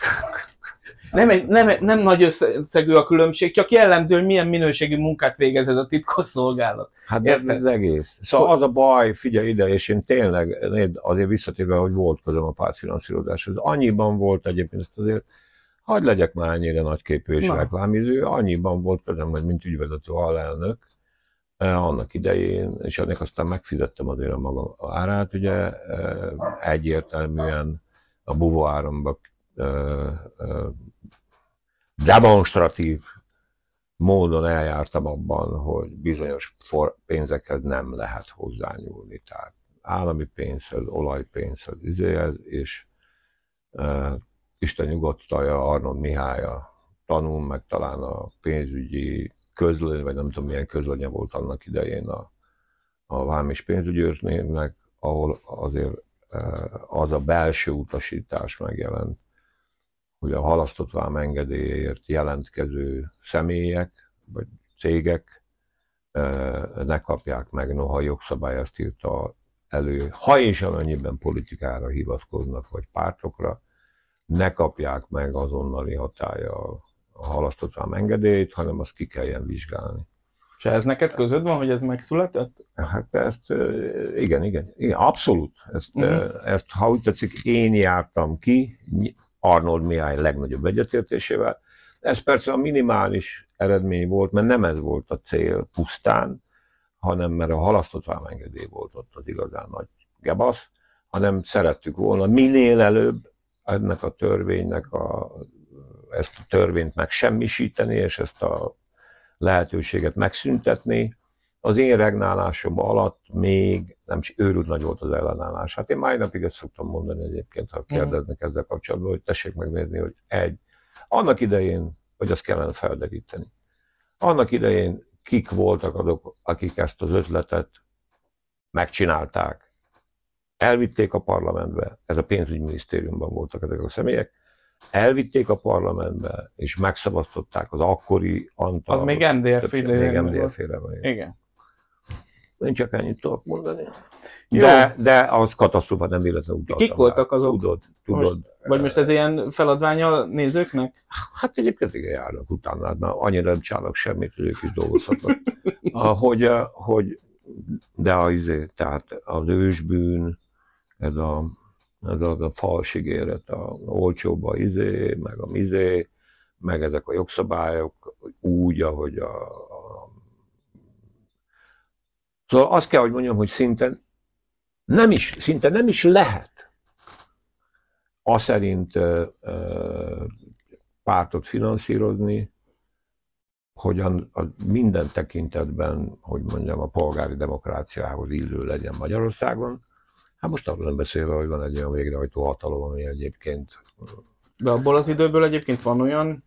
Nem, egy, nem, nem nagy összegű a különbség, csak jellemző, hogy milyen minőségű munkát végez ez a titkos szolgálat. Hát de ez egész. Szóval az a baj, figyelj ide, és én tényleg azért visszatérve, hogy volt közöm a pártfinanszírozáshoz. Annyiban volt egyébként, ezt azért hagyd legyek már ennyire nagyképű és reklámidő, annyiban volt közöm, hogy mint ügyvezető alelnök, annak idején, és ennek aztán megfizettem azért a maga árát, ugye eh, egyértelműen a buvó áramba eh, demonstratív módon eljártam abban, hogy bizonyos for, pénzekhez nem lehet hozzányúlni. Tehát állami pénzhez, olajpénzhez, izéhez, és e, Isten nyugodtaja Arnold Mihálya tanul, meg talán a pénzügyi közlöny, vagy nem tudom milyen közlönye volt annak idején a, a vám és pénzügyőrznének, ahol azért az a belső utasítás megjelent, hogy a halasztott vám engedélyért jelentkező személyek vagy cégek ne kapják meg, noha jogszabály azt írta elő, ha és amennyiben politikára hivatkoznak, vagy pártokra, ne kapják meg azonnali hatája vám engedélyt, hanem azt ki kelljen vizsgálni. És ez neked közöd van, hogy ez megszületett? Hát ezt, igen, igen, igen abszolút. Ezt, uh-huh. ezt, ha úgy tetszik, én jártam ki, Arnold Mihály legnagyobb egyetértésével. Ez persze a minimális eredmény volt, mert nem ez volt a cél pusztán, hanem mert a halasztott vámengedély volt ott az igazán nagy gebasz, hanem szerettük volna minél előbb ennek a törvénynek a, ezt a törvényt megsemmisíteni, és ezt a lehetőséget megszüntetni, az én regnálásom alatt még nem is őrült nagy volt az ellenállás. Hát én mai napig ezt szoktam mondani egyébként, ha kérdeznek ezzel kapcsolatban, hogy tessék megnézni, hogy egy, annak idején, hogy azt kellene felderíteni. Annak idején kik voltak azok, akik ezt az ötletet megcsinálták. Elvitték a parlamentbe, ez a pénzügyminisztériumban voltak ezek a személyek, elvitték a parlamentbe, és megszavaztották az akkori Antal. Az még MDF idején. Még MDF Igen. Én csak ennyit tudok mondani. De, de az katasztrófa nem véletlenül utaltam. Kik voltak azok? Tudod, tudod. Most, vagy most ez ilyen feladványa nézőknek? Hát egyébként igen járnak utána, hát már annyira nem csinálnak semmit, hogy ők is dolgozhatnak. hogy, hogy, de a, izé, tehát az ősbűn, ez a, ez a, a fals ígéret, a olcsóbb a izé, meg a mizé, meg ezek a jogszabályok úgy, ahogy a, Szóval azt kell, hogy mondjam, hogy szinte nem is, szinte nem is lehet a szerint pártot finanszírozni, hogy a, a minden tekintetben, hogy mondjam, a polgári demokráciához illő legyen Magyarországon. Hát most nem beszélve, hogy van egy olyan végrehajtó hatalom, ami egyébként... De abból az időből egyébként van olyan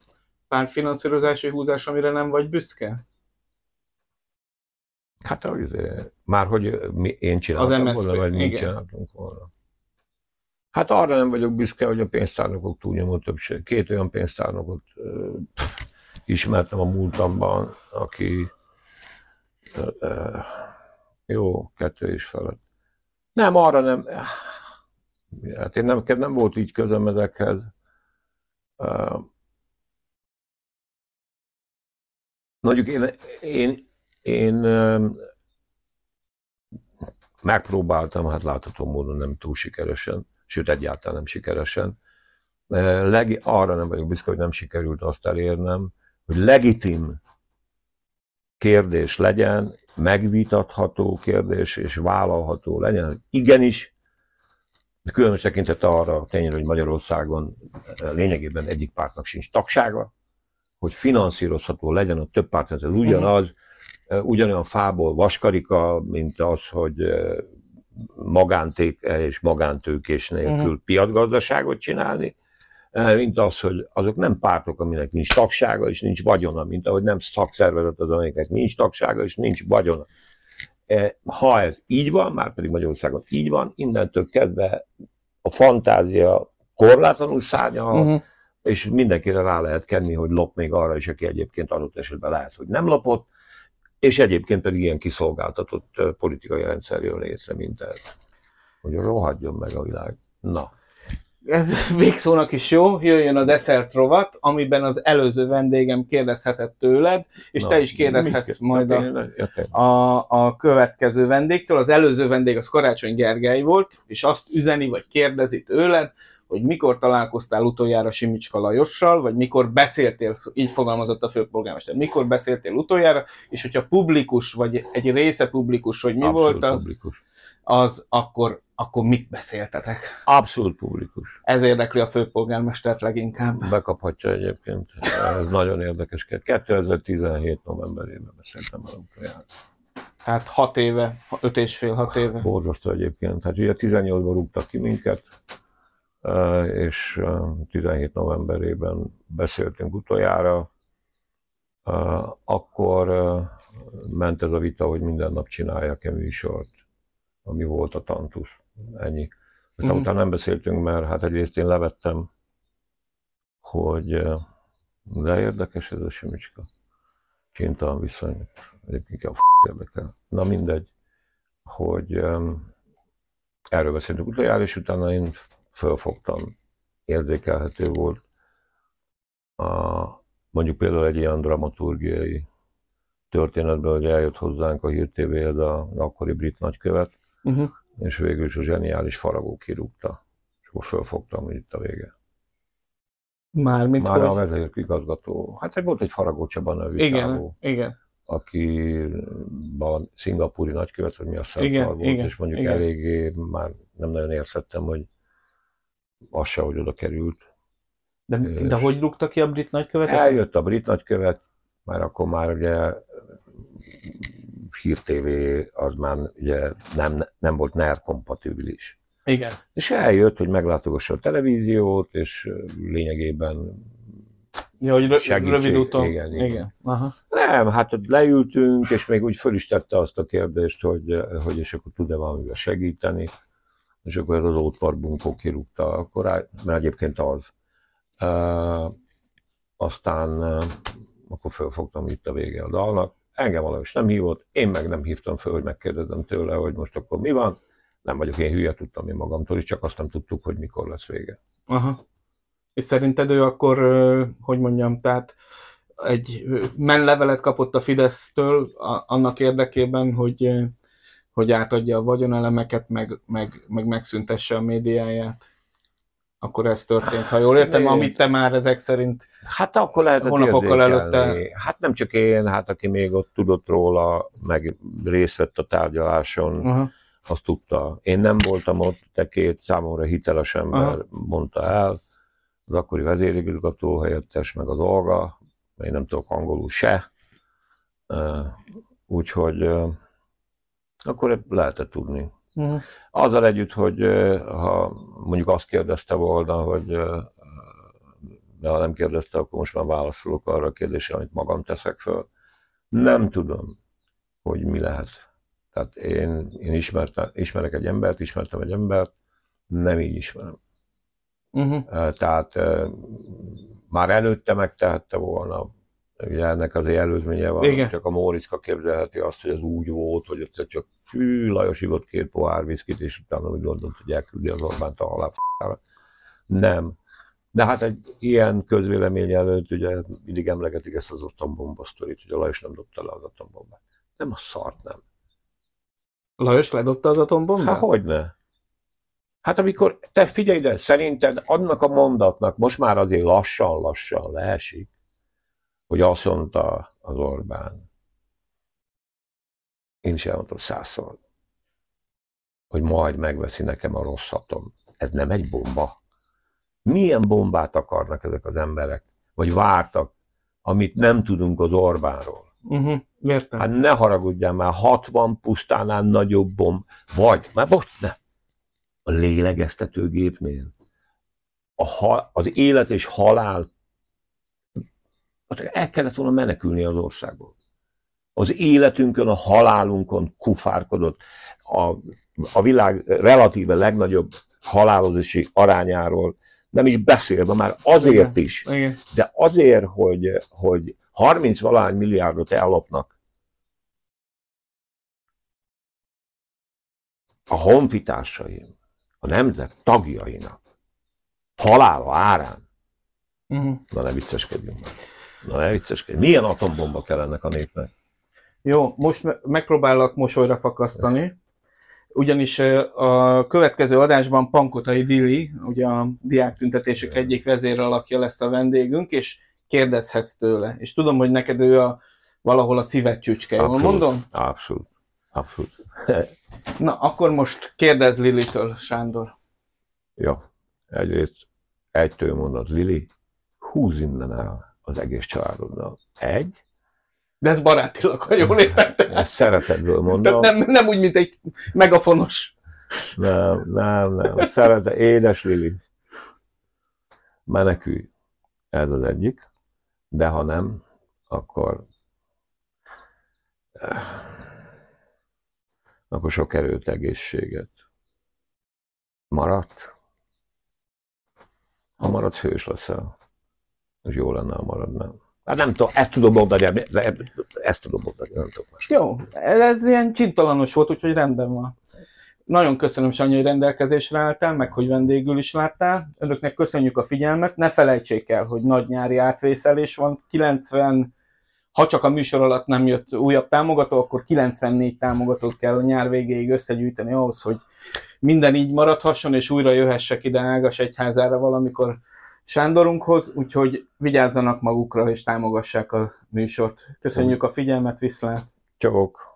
pártfinanszírozási húzás, amire nem vagy büszke? Hát ahogy, már hogy mi, én csináltam az MSZP, volna, vagy mi csináltunk volna. Hát arra nem vagyok büszke, hogy a pénztárnokok túlnyomó többség. Két olyan pénztárnokot uh, ismertem a múltamban, aki uh, jó, kettő is felett. Nem, arra nem. Hát én nem, nem volt így közöm ezekhez. Mondjuk én, én én megpróbáltam, hát látható módon nem túl sikeresen, sőt egyáltalán nem sikeresen. Leg, arra nem vagyok büszke, hogy nem sikerült azt elérnem, hogy legitim kérdés legyen, megvitatható kérdés és vállalható legyen. Igenis, különös tekintet arra tényleg, hogy Magyarországon lényegében egyik pártnak sincs tagsága, hogy finanszírozható legyen a több párt, ez ugyanaz, uh-huh ugyanolyan fából vaskarika, mint az, hogy magánték és magántőkés nélkül uh-huh. piacgazdaságot csinálni, mint az, hogy azok nem pártok, aminek nincs tagsága és nincs vagyona, mint ahogy nem szakszervezet az, aminek nincs tagsága és nincs vagyona. Ha ez így van, már pedig Magyarországon így van, innentől kezdve a fantázia korlátlanul szárnyal, uh-huh. és mindenkire rá lehet kenni, hogy lop még arra is, aki egyébként adott esetben lehet, hogy nem lopott, és egyébként pedig ilyen kiszolgáltatott politikai rendszer jön létre, mint ez. hogy rohadjon meg a világ. Na, Ez végszónak is jó, jöjjön a desszert rovat, amiben az előző vendégem kérdezhetett tőled, és na, te is kérdezhetsz majd a, Én- érted? a, a következő vendégtől. Az előző vendég az Karácsony Gergely volt, és azt üzeni, vagy kérdezi tőled, hogy mikor találkoztál utoljára Simicska Lajossal, vagy mikor beszéltél, így fogalmazott a főpolgármester, mikor beszéltél utoljára, és hogyha publikus, vagy egy része publikus, hogy mi Abszolút volt az, Publikus. az akkor, akkor mit beszéltetek? Abszolút publikus. Ez érdekli a főpolgármestert leginkább. Bekaphatja egyébként. Ez nagyon érdekes. 2017 novemberében beszéltem el utoljára. Tehát hat éve, öt és fél, hat éve. Borzasztó egyébként. Hát ugye 18-ban rúgtak ki minket, és eh, 17 novemberében beszéltünk utoljára. Akkor ment ez a vita, hogy minden nap csinálják-e műsort, ami volt a Tantusz. Ennyi. Aztán Mhm. utána nem beszéltünk, mert hát egyrészt én levettem, hogy de érdekes ez a Simicska. Kénytelen viszony. Egyébként a f*** érdekel. Na mindegy, hogy um, erről beszéltünk utoljára, és utána én fölfogtam, érzékelhető volt. A, mondjuk például egy ilyen dramaturgiai történetben, hogy eljött hozzánk a Hír TV, a akkori brit nagykövet, Uh-huh. És végül is a zseniális faragó kirúgta. És akkor fölfogtam, hogy itt a vége. Mármint, Már a hogy... vezérigazgató, hát egy volt egy Faragó Csaba nevű Igen, csávó, igen. aki valami szingapúri nagykövet, vagy mi a Igen, volt, igen, és mondjuk igen. eléggé már nem nagyon értettem, hogy az se, hogy oda került. De, de hogy rúgta ki a brit nagykövetet? Eljött a brit nagykövet, már akkor már ugye Hír TV az már ugye nem, nem volt NER kompatibilis. Igen. És eljött, hogy meglátogassa a televíziót, és lényegében Ja, hogy rö- Segítség, rövid úton. igen, igen. igen. Aha. Nem, hát ott leültünk, és még úgy föl is tette azt a kérdést, hogy, hogy és akkor tud-e valamivel segíteni. És akkor az ótvar bunkó kirúgta, akkor, mert egyébként az. Uh, aztán uh, akkor fölfogtam itt a vége a dalnak. Engem valahogy nem hívott, én meg nem hívtam föl, hogy megkérdezem tőle, hogy most akkor mi van. Nem vagyok én hülye, tudtam én magamtól is, csak azt nem tudtuk, hogy mikor lesz vége. Aha. És szerinted ő akkor, hogy mondjam, tehát egy menlevelet kapott a Fidesztől annak érdekében, hogy, hogy átadja a vagyonelemeket, meg, meg, meg megszüntesse a médiáját. Akkor ez történt, ha jól értem, amit te már ezek szerint... Hát akkor lehetett Hónapokkal előtte- Hát nem csak én, hát aki még ott tudott róla, meg részt vett a tárgyaláson, Aha. azt tudta. Én nem voltam ott, de két számomra hiteles ember Aha. mondta el, az akkori vezérigazgató helyettes, meg az Olga, én nem tudok angolul se, úgyhogy akkor lehetett tudni. Uh-huh. Azzal együtt, hogy ha mondjuk azt kérdezte volna, hogy de ha nem kérdezte, akkor most már válaszolok arra a kérdésre, amit magam teszek föl. Nem tudom, hogy mi lehet. Tehát én, én ismertem, ismerek egy embert, ismertem egy embert, nem így ismerem. Uh-huh. Tehát már előtte megtehette volna, ugye ennek azért előzménye van, Igen. csak a Móriczka képzelheti azt, hogy ez úgy volt, hogy egyszer csak fű, Lajos ivott két pohár viszkit, és utána úgy gondolt, hogy elküldi az Orbánt a halál Nem. De hát egy ilyen közvélemény előtt ugye mindig emlegetik ezt az atombomba sztorit, hogy a Lajos nem dobta le az atombombát. Nem a szart, nem. Lajos ledobta az atombombát? Hát hogyne? Hát amikor, te figyelj ide, szerinted annak a mondatnak most már azért lassan-lassan leesik, hogy azt mondta az Orbán, én is elmondtam százszor, hogy majd megveszi nekem a rossz atom. Ez nem egy bomba. Milyen bombát akarnak ezek az emberek? Vagy vártak, amit nem tudunk az Orbánról? Uh-huh. Értem. Hát ne haragudjál már, 60 pusztánál nagyobb bomb. Vagy, már most ne. A lélegeztetőgépnél. A ha, az élet és halál. El kellett volna menekülni az országból. Az életünkön, a halálunkon kufárkodott. A, a világ relatíve legnagyobb halálozási arányáról nem is beszélve, már azért Igen. is, Igen. de azért, hogy, hogy 30 valány milliárdot ellopnak, a honfitársaim, a nemzet tagjainak halála árán, Uh-huh. na ne vicceskedjünk már. Na ne vicceskedjünk. Milyen atombomba kell ennek a népnek? Jó, most me- megpróbálok mosolyra fakasztani, ugyanis a következő adásban Pankotai Vili, ugye a diák tüntetések egyik vezéralakja lesz a vendégünk, és kérdezhetsz tőle. És tudom, hogy neked ő a, valahol a szíved csücske, jól mondom? Abszolút. Abszolút. Na, akkor most kérdez Lilitől, Sándor. Jó. Egyrészt egytől mondat, Lili, húz innen el az egész családoddal. Egy, De ez barátilag, ha jól értettem. ezt szeretetből Tehát mondom. nem, nem úgy, mint egy megafonos. Nem, nem, nem. Szeretet, édes Lili. Menekülj. Ez az egyik. De ha nem, akkor akkor sok erőt, egészséget. Maradt? Ha maradt, hős leszel. És jó lenne, ha maradnám. Hát nem tudom, ezt tudom mondani, ezt tudom mondani, nem tudom más. Jó, ez ilyen csintalanos volt, úgyhogy rendben van. Nagyon köszönöm, Sanyi, hogy rendelkezésre álltál, meg hogy vendégül is láttál. Önöknek köszönjük a figyelmet. Ne felejtsék el, hogy nagy nyári átvészelés van. 90, ha csak a műsor alatt nem jött újabb támogató, akkor 94 támogatót kell a nyár végéig összegyűjteni ahhoz, hogy minden így maradhasson, és újra jöhessek ide Ágas egyházára valamikor Sándorunkhoz, úgyhogy vigyázzanak magukra, és támogassák a műsort. Köszönjük a figyelmet, viszlát! Csavok!